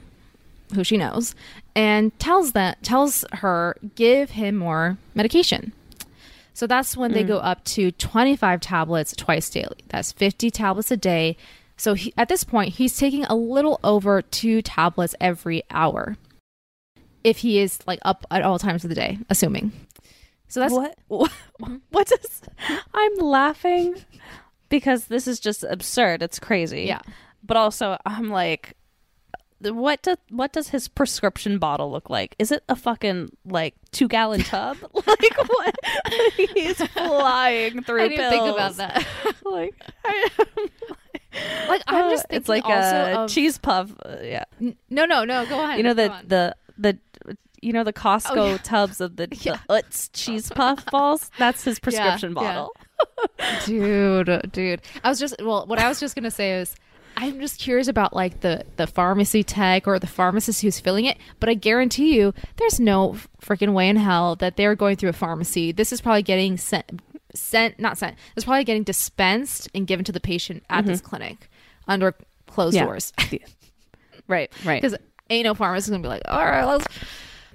who she knows, and tells that tells her give him more medication. So that's when they mm. go up to 25 tablets twice daily. That's 50 tablets a day. So he, at this point, he's taking a little over two tablets every hour. If he is like up at all times of the day, assuming. So that's what? <laughs> What, what does? I'm laughing because this is just absurd. It's crazy. Yeah. But also, I'm like, what does what does his prescription bottle look like? Is it a fucking like two gallon tub? <laughs> like what? <laughs> He's flying through I didn't pills. think about that. <laughs> like, I, like I'm just Uh, thinking it's like also a of, cheese puff. Uh, yeah. No, no, no. Go on. You know the the the you know the Costco Oh, yeah. tubs of the, Yeah. the Utz cheese puff balls. That's his prescription yeah. bottle. dude dude i was just well what i was just gonna say is i'm just curious about like the the pharmacy tech or the pharmacist who's filling it but i guarantee you there's no freaking way in hell that they're going through a pharmacy this is probably getting sent sent not sent it's probably getting dispensed and given to the patient at this mm-hmm. clinic under closed Yeah. doors <laughs> Right, <laughs> right, because ain't no pharmacist gonna be like all right let's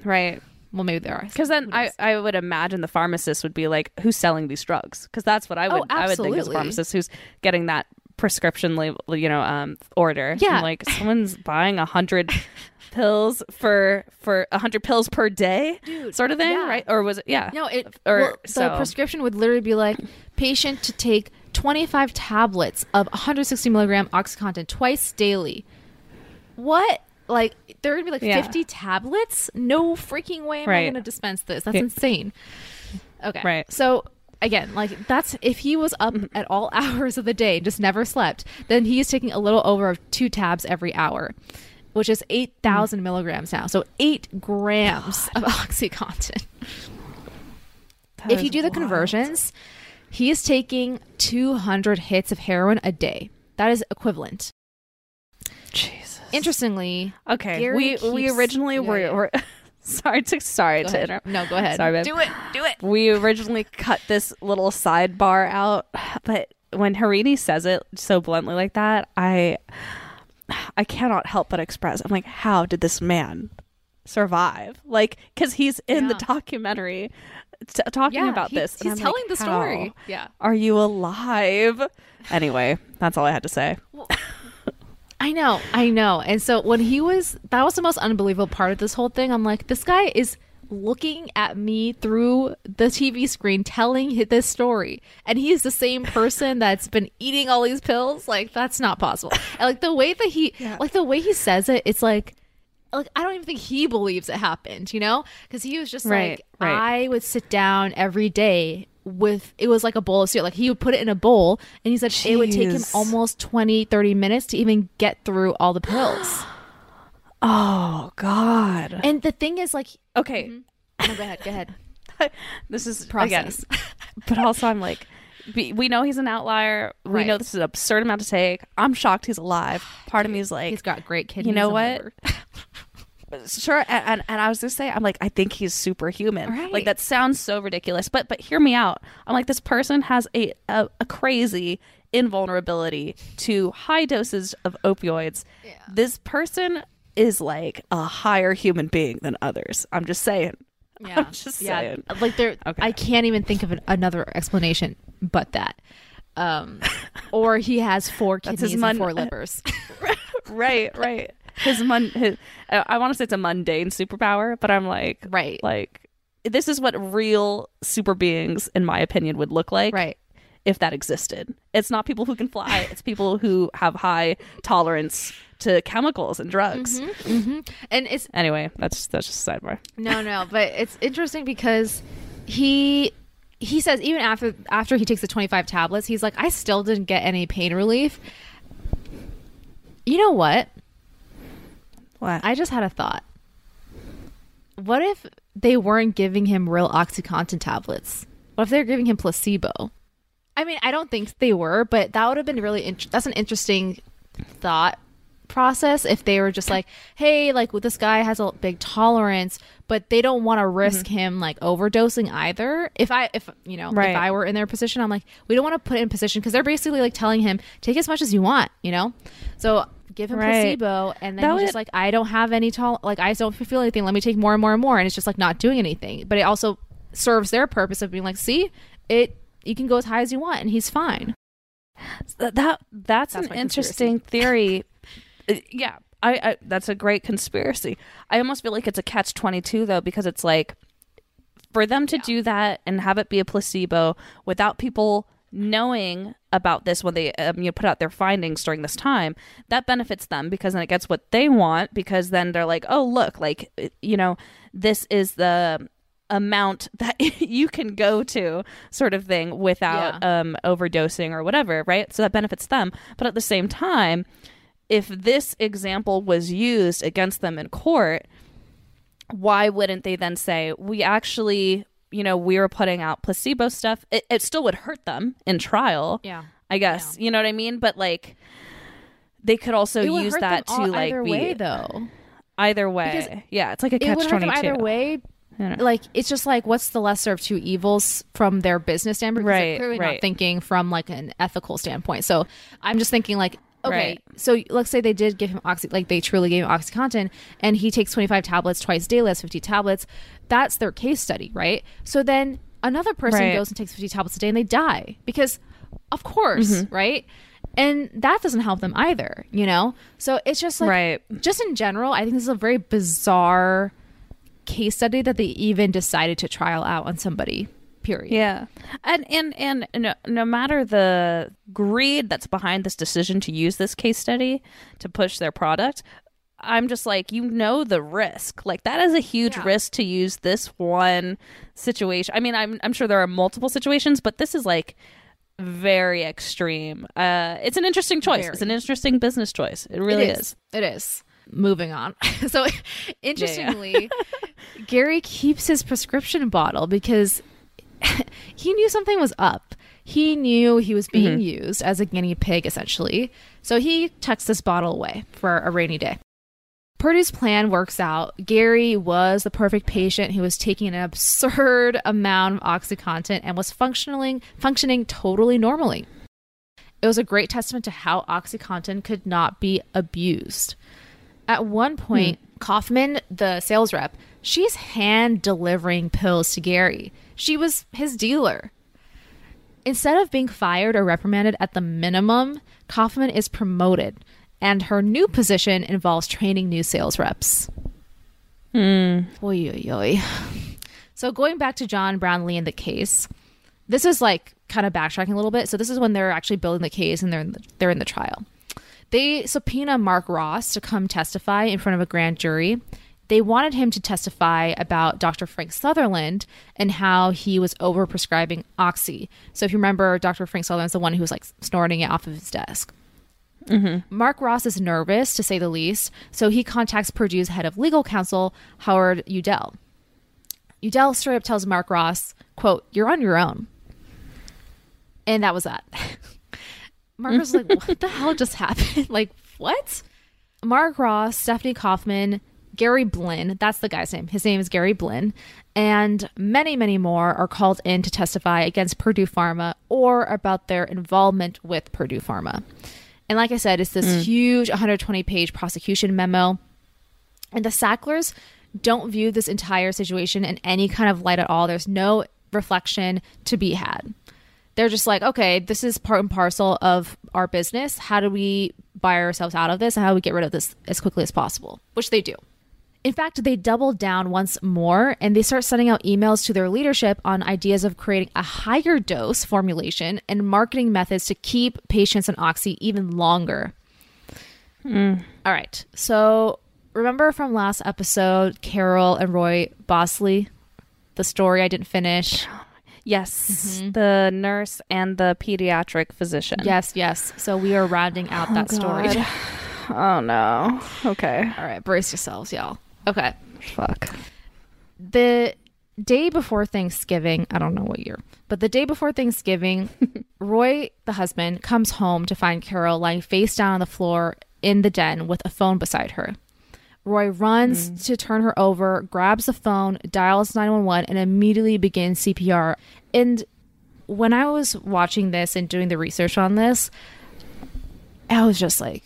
right. well maybe there are Because then I. I would imagine the pharmacist would be like, "Who's selling these drugs?" Because that's what I oh, would Oh, I would think as a pharmacist who's getting that prescription label, you know, um, order. Yeah. I'm like someone's buying a hundred <laughs> pills for for a hundred pills per day, Dude, sort of thing, yeah. right? Or was it? Yeah, No, it Or well, the so- prescription would literally be like patient to take 25 tablets of 160 milligram OxyContin twice daily. What? Like there would be like Yeah. 50 tablets? No freaking way am I going to dispense this. That's Yeah. insane. Okay. Right. So again, like that's if he was up Mm-hmm. at all <laughs> hours of the day, just never slept, then he is taking a little over of two tabs every hour. Which is eight thousand Mm. milligrams now, so eight grams of <laughs> OxyContin That if you do the wild. conversions, he is taking 200 hits of heroin a day. That is equivalent. Jesus. Interestingly, Okay, Gary we we originally Yeah, were, yeah. were <laughs> <laughs> sorry to sorry go to ahead. interrupt. No, go ahead. Sorry, babe. do it. Do it. we originally cut this little sidebar out, but when Harini says it so bluntly like that, I I cannot help but express. I'm like, how did this man survive? Like, because he's in the documentary t- talking Yeah, about he- this. he's I'm like, telling the story. Yeah. Are you alive? Anyway, that's all I had to say. I know, I know. And so when he was, that was the most unbelievable part of this whole thing. I'm like, this guy is looking at me through the TV screen telling this story. And he is the same person <laughs> that's been eating all these pills. Like, that's not possible. <laughs> And, like, the way that he, like, the way he says it, it's like, like I don't even think he believes it happened, you know? Because he was just Right, like, right. I would sit down every day with it was like a bowl of cereal. Like he would put it in a bowl and he said it would take him almost 20, 30 minutes to even get through all the pills. <gasps> Oh God. and the thing is like Okay, mm-hmm. no, go ahead, go ahead. <laughs> this is Process. <laughs> But also, I'm like, we, we know he's an outlier. We know this is an absurd amount to take. I'm shocked he's alive. Part of me is like, He's got great kidneys. You know what? <laughs> sure. And, and and I was gonna say, I'm like, I think he's superhuman. Right. Like that sounds so ridiculous, but but hear me out. I'm like, this person has a a, a crazy invulnerability to high doses of opioids. This person is like a higher human being than others. I'm just saying. <laughs> Yeah, I'm just yeah. saying. Like there, Okay. I can't even think of an, another explanation but that. Um, or he has four <laughs> kidneys his and mon- four <laughs> livers. right, right. His mon, his, I want to say it's a mundane superpower, but I'm like, Right. like, this is what real super beings, in my opinion, would look like. Right. If that existed, it's not people who can fly. it's people who have high tolerance to chemicals and drugs. Mm-hmm. And it's Anyway, that's that's just a sidebar. no, no, but it's interesting because he he says even after after he takes the 25 tablets, he's like I still didn't get any pain relief. You know what? What? I just had a thought. What if they weren't giving him real OxyContin tablets? What if they're giving him placebo? I mean, I don't think they were, but that would have been really int- that's an interesting thought process if they were just like, "Hey, like well, this guy has a big tolerance, but they don't want to mm-hmm. risk him like overdosing either." If I if you know, Right. if I were in their position, I'm like, "We don't want to put it in position because they're basically like telling him, "Take as much as you want," you know? So, give him Right. placebo and then That he's just like, "I don't have any tol like I don't feel anything. Let me take more and more and more." And it's just like not doing anything. But it also serves their purpose of being like, "See, it you can go as high as you want and he's fine." Th- that that's, That's an interesting theory. <laughs> Uh, yeah, I, I that's a great conspiracy. I almost feel like it's a catch twenty two though because it's like for them to do that and have it be a placebo without people knowing about this when they um, you know, put out their findings during this time that benefits them because then it gets what they want because then they're like oh look like uh, you know this is the amount <laughs> that you can go to sort of thing without um overdosing or whatever right? So that benefits them. But at the same time if this example was used against them in court why wouldn't they then say we actually you know we were putting out placebo stuff it, it still would hurt them in trial Yeah. i guess you know what i mean but like they could also use that to like either be way though. either way Because yeah it's like a catch them 22 either way. Like it's just like what's the lesser of two evils from their business standpoint? Because Right, clearly right. not thinking from like an ethical standpoint. So I'm just thinking like, okay, Right. so let's say they did give him oxy, like they truly gave him OxyContin, and he takes 25 tablets twice daily. That's 50 tablets. That's their case study, right? So then another person Right. goes and takes 50 tablets a day and they die because, of course, Mm-hmm. right? And that doesn't help them either, you know. So it's just like Right. just in general, I think this is a very bizarre case study that they even decided to trial out on somebody. Period. Yeah, and and and no, no matter the greed that's behind this decision to use this case study to push their product, I'm just like, you know, the risk. Like that is a huge Yeah. risk to use this one situation. I mean, I'm I'm sure there are multiple situations, but this is like very extreme. Uh, it's an interesting choice. It's an interesting business choice. It really it is. It is. Moving on. <laughs> so, interestingly, Gary keeps his prescription bottle because <laughs> he knew something was up. He knew he was being mm-hmm. used as a guinea pig, essentially. So he tucks this bottle away for a rainy day. Purdue's plan works out. Gary was the perfect patient who was taking an absurd amount of OxyContin and was functioning functioning totally normally. It was a great testament to how OxyContin could not be abused. At one point, hmm. Kaufman, the sales rep, she's hand delivering pills to Gary. She was his dealer. Instead of being fired or reprimanded at the minimum, Kaufman is promoted, and her new position involves training new sales reps. Hmm. Oy, oy, oy. So going back to John Brownlee and the case, this is like kind of backtracking a little bit. So this is when they're actually building the case and they're in the, they're in the trial. They subpoena Mark Ross to come testify in front of a grand jury. They wanted him to testify about Dr. Frank Sutherland and how he was overprescribing oxy. So if you remember, Dr. Frank Sutherland's the one who was like snorting it off of his desk. Mm-hmm. Mark Ross is nervous, to say the least, so he contacts Purdue's head of legal counsel, Howard Udell. Udell straight up tells Mark Ross, quote, you're on your own. And that was that. <laughs> Mark was like, <laughs> what the hell just happened? <laughs> like, what? Mark Ross, Stephanie Kaufman, Gary Blinn, that's the guy's name. His name is Gary Blinn, and many, many more are called in to testify against Purdue Pharma or about their involvement with Purdue Pharma. And like I said, it's this mm. huge 120 page prosecution memo. And the Sacklers don't view this entire situation in any kind of light at all. There's no reflection to be had. They're just like, okay, this is part and parcel of our business. How do we buy ourselves out of this and how do we get rid of this as quickly as possible? Which they do. In fact, they double down once more and they start sending out emails to their leadership on ideas of creating a higher dose formulation and marketing methods to keep patients on Oxy even longer. Hmm. All right. So, remember from last episode, Carol and Roy Bosley, the story I didn't finish? Yes, mm-hmm. the nurse and the pediatric physician. Yes, yes. So, we are rounding out oh, that story. <sighs> Oh no. Okay. All right, brace yourselves, y'all. Okay. Fuck. the day before Thanksgiving, I don't know what year, but the day before Thanksgiving, <laughs> Roy, the husband, comes home to find Carol lying face down on the floor in the den with a phone beside her. Roy runs mm. to turn her over, grabs the phone, dials 911, and immediately begins CPR. And when I was watching this and doing the research on this, I was just like,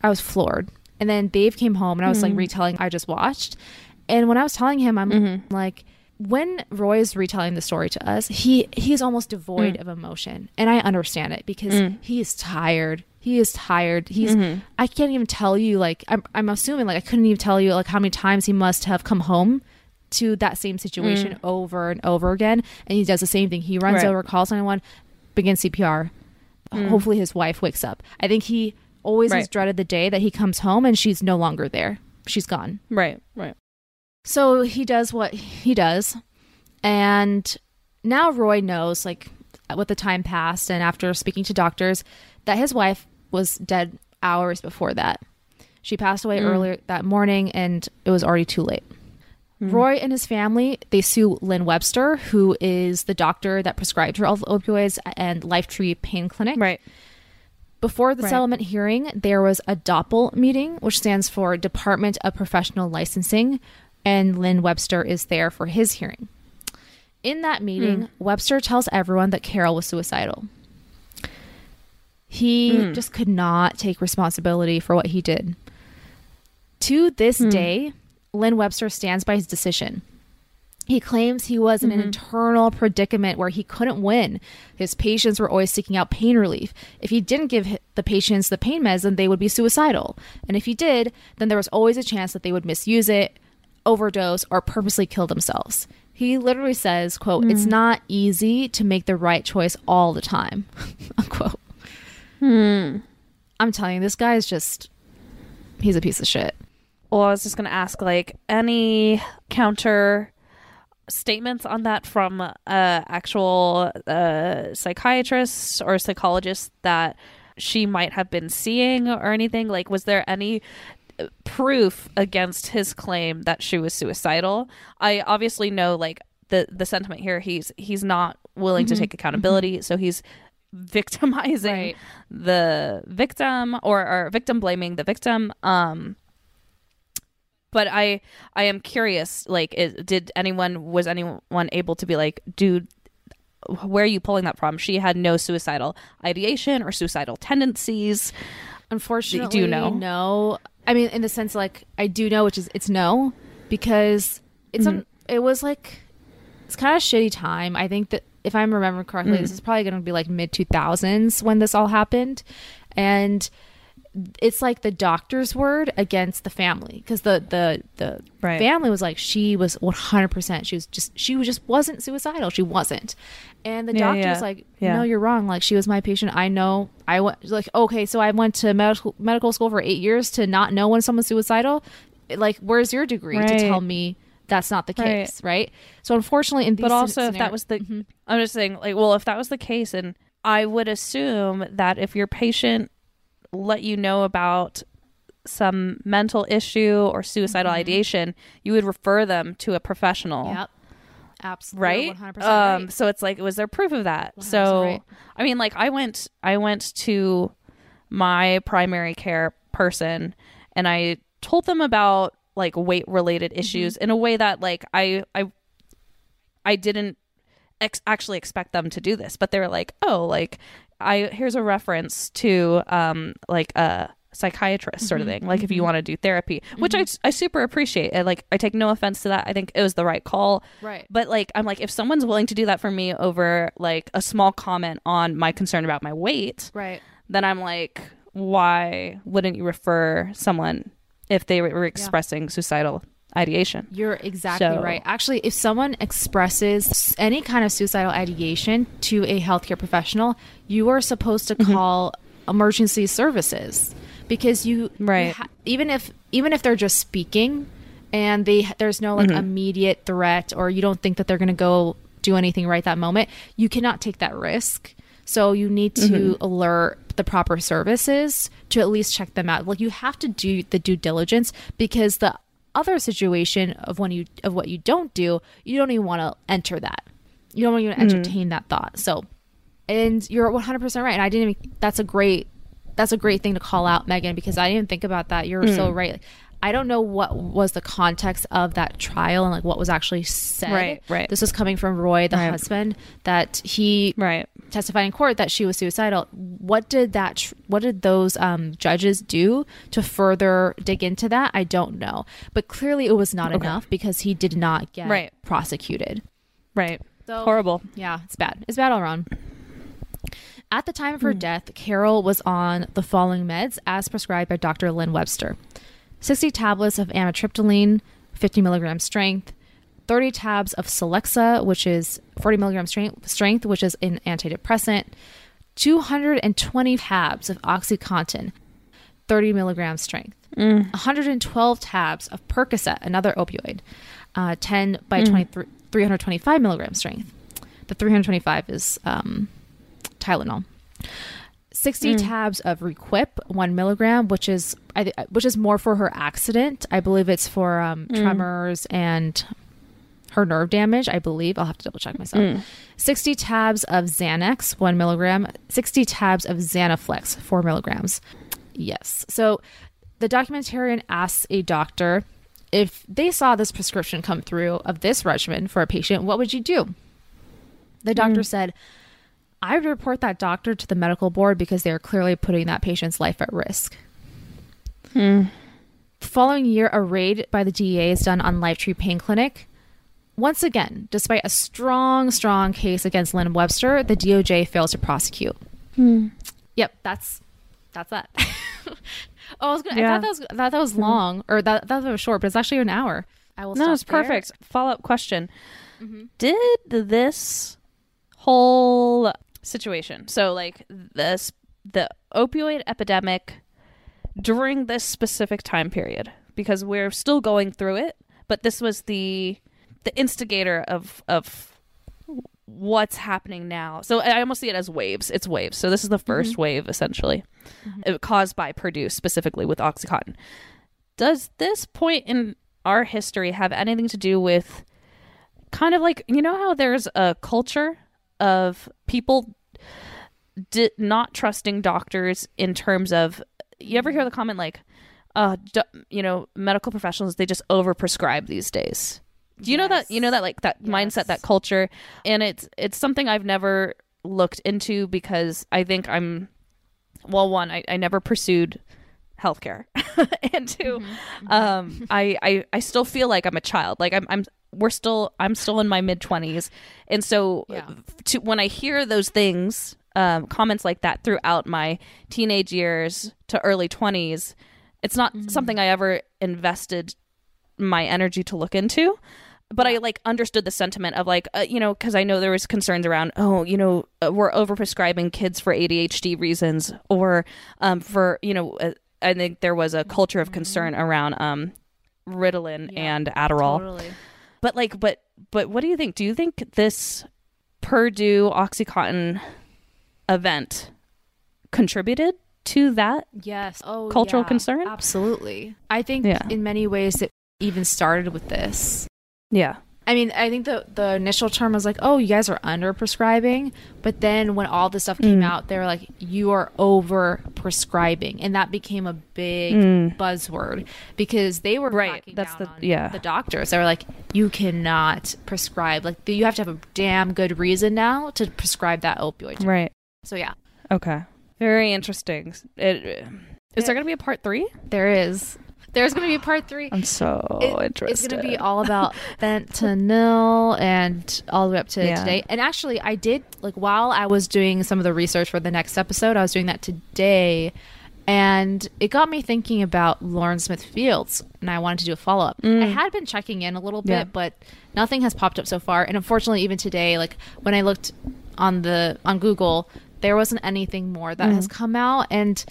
I was floored. And then Dave came home and I was like mm-hmm. retelling I just watched. And when I was telling him, I'm mm-hmm. like, when Roy is retelling the story to us, he he's almost devoid mm. of emotion, and I understand it because mm. he is tired. He is tired. He's mm-hmm. I can't even tell you like I'm I'm assuming like I couldn't even tell you like how many times he must have come home to that same situation mm. over and over again, and he does the same thing. He runs Right. over, calls 911, begins CPR. Hopefully his wife wakes up. I think he always has dreaded the day that he comes home and she's no longer there. She's gone. Right. Right. So he does what he does. And now Roy knows, like, with the time passed and after speaking to doctors, that his wife was dead hours before that. She passed away mm. earlier that morning and it was already too late. Mm. Roy and his family, they sue Lynn Webster, who is the doctor that prescribed her all the opioids and Lifetree Pain Clinic. Right. Before the Right. settlement hearing, there was a DOPL meeting, which stands for Department of Professional Licensing, and Lynn Webster is there for his hearing. In that hmm. meeting, Webster tells everyone that Carol was suicidal. He hmm. just could not take responsibility for what he did. To this hmm. day, Lynn Webster stands by his decision. He claims he was in an mm-hmm. internal predicament where he couldn't win. His patients were always seeking out pain relief. If he didn't give the patients the pain meds, then they would be suicidal. And if he did, then there was always a chance that they would misuse it, overdose, or purposely kill themselves. He literally says, quote, it's mm. not easy to make the right choice all the time, <laughs> unquote. Hmm. I'm telling you, this guy is just, he's a piece of shit. Well, I was just going to ask, like, any counter statements on that from uh, actual uh, psychiatrists or psychologists that she might have been seeing or anything? Like, was there any uh, proof against his claim that she was suicidal? I obviously know, like, the the sentiment here. He's he's not willing to take accountability, so he's victimizing Right. the victim or, or victim blaming the victim. Um, but I I am curious. Like, is, did anyone was anyone able to be like, dude? Where are you pulling that from? She had no suicidal ideation or suicidal tendencies. Unfortunately, you know? No, I mean, in the sense like I do know, which is it's no, because it's Mm-hmm. un- it was like it's kind of a shitty time. I think that if I'm remembering correctly, Mm. this is probably going to be like mid 2000s when this all happened, and it's like the doctor's word against the family because the the the Right. family was like she was 100% she was just she was just wasn't suicidal she wasn't and the Yeah, doctor's yeah. like Yeah. no you're wrong like she was my patient i know i went like okay so i went to medical medical school for eight years to not know when someone's suicidal like where's your degree to tell me that's not the case right, so unfortunately in these but also, scen- if that was the, Mhm. I'm just saying, like, well, if that was the case, and I would assume that if your patient let you know about some mental issue or suicidal ideation, you would refer them to a professional. yep absolutely right 100% um right. so it's like was there proof of that so right. i mean like i went i went to my primary care person and i told them about like weight related Mm-hmm. issues in a way that like i i i didn't ex- actually expect them to do this but they were like oh like i here's a reference to um like a psychiatrist sort of Mm-hmm. thing like if you want to do therapy which I, I super appreciate and like i take no offense to that i think it was the right call. Right. But like I'm like if someone's willing to do that for me over like a small comment on my concern about my weight, right. then I'm like why wouldn't you refer someone if they were expressing suicidal ideation. You're exactly So- right. Actually, if someone expresses any kind of suicidal ideation to a healthcare professional, you are supposed to Mm-hmm. call emergency services because you, you Right. ha- even if even if they're just speaking and they there's no like Mm-hmm. immediate threat or you don't think that they're going to go do anything right that moment, you cannot take that risk. So you need to Mm-hmm. alert the proper services to at least check them out. Like you have to do the due diligence because the other situation of when you of what you don't do, you don't even want to enter that. You don't want to even entertain that thought. So, and you're 100% right. And I didn't even, that's a great that's a great thing to call out Megan because I didn't think about that. You're so hmm. right. Like, I don't know what was the context of that trial and like what was actually said. Right, right. This was coming from Roy, the Right. husband, that he Right. Testified in court that she was suicidal. What did that? Tr- what did those um, judges do to further dig into that? I don't know, but clearly it was not enough because he did not get Right. prosecuted. Right. So- Horrible. Yeah, it's bad. It's bad all around. At the time of her death, Carol was on the following meds as prescribed by Dr. Lynn Webster 60 tablets of amitriptyline, 50 milligram strength, 30 tabs of Celexa, which is 40 milligram strength, strength which is an antidepressant, 220 tabs of Oxycontin, 30 milligram strength, 112 tabs of Percocet, another opioid, uh, 10 by 23 325 milligram strength. The 325 is um, Tylenol. 60 tabs of Requip, one milligram, which is I, thi- which is more for her accident. I believe it's for um, tremors and her nerve damage. I believe I'll have to double check myself. Mm. 60 tabs of Xanax, one milligram. 60 tabs of Zanaflex, four milligrams. Yes. So the documentarian asks a doctor if they saw this prescription come through of this regimen for a patient, what would you do? The doctor mm. said, I would report that doctor to the medical board because they are clearly putting that patient's life at risk. Mm. The following year, a raid by the DEA is done on Lifetree Pain Clinic. Once again, despite a strong, strong case against Lynn Webster, the DOJ fails to prosecute. Hmm. Yep, that's that's that. <laughs> oh, I was gonna, I thought that was I thought that was long or that that was short, but it's actually an hour. I will. No, it's there. perfect. Follow up question. Mm-hmm. Did this whole situation, so like this, the opioid epidemic during this specific time period, because we're still going through it, but this was the the instigator of of what's happening now. So I almost see it as waves. It's waves. So this is the 1st wave essentially, uh, caused by Purdue specifically with OxyContin. Does this point in our history have anything to do with kind of like you know how there's a culture of people di- not trusting doctors in terms of you ever hear the comment like uh do, you know medical professionals they just overprescribe these days do you know that you know that like that mindset that culture? And it's it's something i've never looked into because i think i'm well one i, I never pursued healthcare. <laughs> And 2 um I, I i still feel like i'm a child. Like i'm i'm we're still i'm still in my mid 20s and so Yeah. to when i hear those things um comments like that throughout my teenage years to early 20s it's not something i ever invested my energy to look into but i like understood the sentiment of like uh, you know because i know there was concerns around oh you know uh, we're overprescribing kids for adhd reasons or um for you know uh, i think there was a culture of concern around um ritalin and adderall Totally. but like but but what do you think do you think this purdue oxycontin event contributed to that Yes. Oh, Cultural yeah. concern? Absolutely. I think Yeah. in many ways it even started with this. Yeah I mean, I think the the initial term was like, "Oh, you guys are under prescribing," but then when all this stuff came Mm. out, they were like, "You are over prescribing," and that became a big Mm. buzzword because they were Right, that's the- yeah. the doctors. They were like, "You cannot prescribe. Like, you have to have a damn good reason now to prescribe that opioid." right So yeah, okay very interesting it, is there gonna be a part three there is. There's going to be a part three. i'm so It- interested It's going to be all about fentanyl and all the way up to Yeah. today. And actually, I did like while I was doing some of the research for the next episode, I was doing that today, And it got me thinking about Lauren Smith Fields, and I wanted to do a follow up. I had been checking in a little bit, Mm. Yeah. but nothing has popped up so far. And unfortunately, even today, like when I looked on the on Google, there wasn't anything more that Mm. has come out. And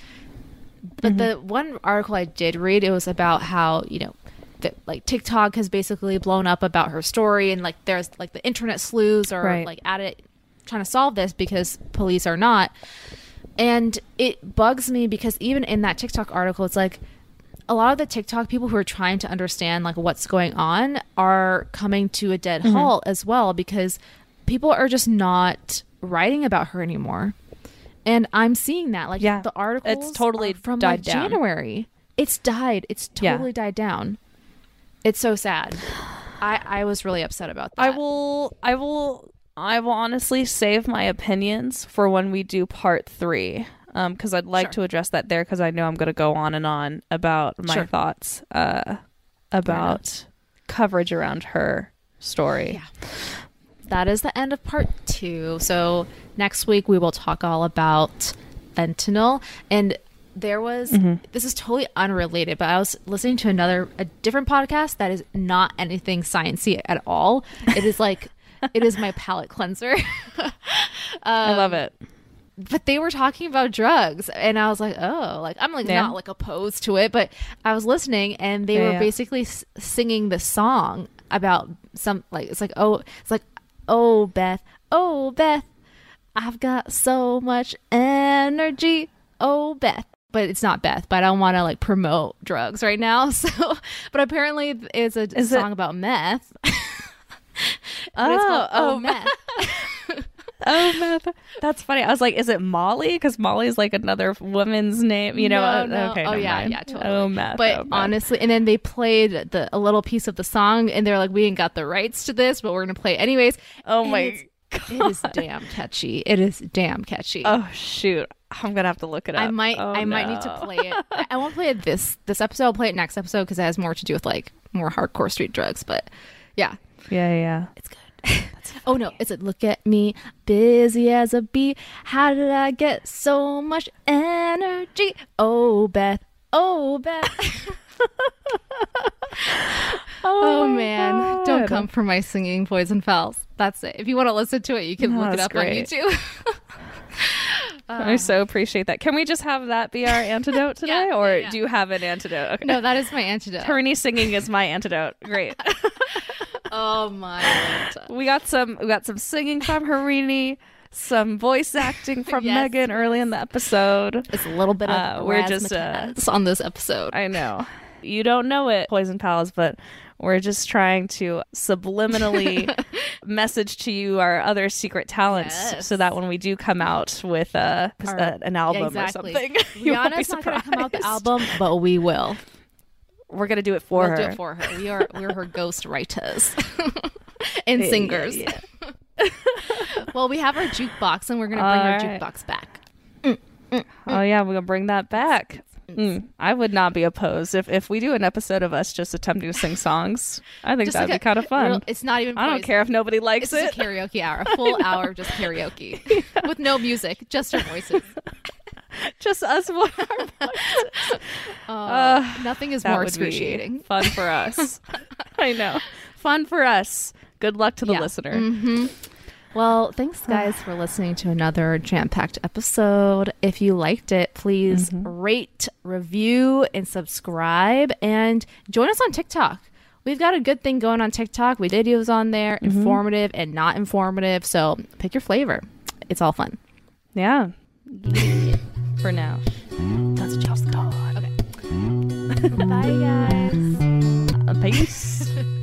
but the Mm-hmm. one article I did read, it was about how you know. That like TikTok has basically blown up about her story, and like there's like the internet sleuths are Right. like at it trying to solve this because police are not. And it bugs me because even in that TikTok article, it's like a lot of the TikTok people who are trying to understand like what's going on are coming to a dead Mm-hmm. halt as well because people are just not writing about her anymore. And I'm seeing that like Yeah. the articles It's totally are from died like down. January. It's died. It's Yeah. totally died down. It's so sad. I I was really upset about that. I will I will I will honestly save my opinions for when we do part 3 um cuz I'd like Sure. to address that there cuz I know I'm going to go on and on about my Sure. thoughts uh about coverage around her story. Yeah. that is the end of part two. So next week we will talk all about fentanyl. And there was mm-hmm. this is totally unrelated, but I was listening to another a different podcast that is not anything sciencey at all. It is like <laughs> it is my palate cleanser. <laughs> I love it. Um, but they were talking about drugs and i was like oh like i'm like Yeah. not like opposed to it but i was listening and they Yeah, were yeah. basically s- singing the song about some like it's like oh it's like oh beth oh beth i've got so much energy oh beth but it's not Beth, but I don't want to like promote drugs right now. <laughs> So, but apparently it's a Is it- song about meth. <laughs> Oh, called oh, oh meth. <laughs> Oh, meth. That's funny. I was like, is it Molly? Because Molly's like another woman's name. You know? No, uh, no. Okay. Oh, yeah, mind. yeah, totally. Oh, meth. But oh, meth. honestly, and then they played the a little piece of the song, and they're like, "We ain't got the rights to this, but we're gonna play it anyways." oh And my. It's- It is damn catchy. It is damn catchy. Oh shoot! I'm gonna have to look it up. I might, Oh, I might need to play it. I- I won't play it this this episode. I'll play it next episode because it has more to do with like more hardcore street drugs. But yeah, Yeah, yeah. it's good. oh no, is it look at me, busy as a bee. How did I get so much energy? Oh Beth, oh Beth. <laughs> <laughs> Oh, my man, don't come for my singing poison pals. That's it. If you want to listen to it, you can No, look it up great. on YouTube. <laughs> I so appreciate that. Can we just have that be our <laughs> antidote today, Yeah, or yeah, do you have an antidote? Okay. no, that is my antidote. Harini singing is my antidote. Great. oh my lord. we got some. We got some singing from Harini, some voice acting from Yes. Megan early in the episode. It's a little bit of Uh, we're just, uh, on this episode. I know. You don't know it, Poison Pals, but we're just trying to subliminally <laughs> message to you our other secret talents Yes. so that when we do come out with uh, Our- a- an album Yeah, exactly. or something, <laughs> you won't not going to come out the album, but we will. We're going to do it for we'll her. do it for her. We are we're her ghost writers <laughs> and Yeah, singers. yeah, well, we have our jukebox, and we're going to bring our right. jukebox back. Oh yeah, we're gonna bring that back. Mm, I would not be opposed if if we do an episode of us just attempting to sing songs. I think Just that'd like be a kind of fun. real- it's not even. I don't care if nobody likes It's it. just a karaoke hour, a <laughs> full hour of just karaoke <laughs> <laughs> with no music, just our voices. just us. one- Oh, Uh, nothing is more excruciating. fun for us. I know, fun for us. Good luck to the Yeah. listener. hmm Well, thanks guys for listening to another jam-packed episode. If you liked it, please Mm-hmm. rate, review, and subscribe, and join us on TikTok. We've got a good thing going on TikTok. We did videos on there, Mm-hmm. informative and not informative. So pick your flavor. It's all fun. Yeah. <laughs> for now. That's just God. Okay. <laughs> Bye, guys. Peace. <laughs>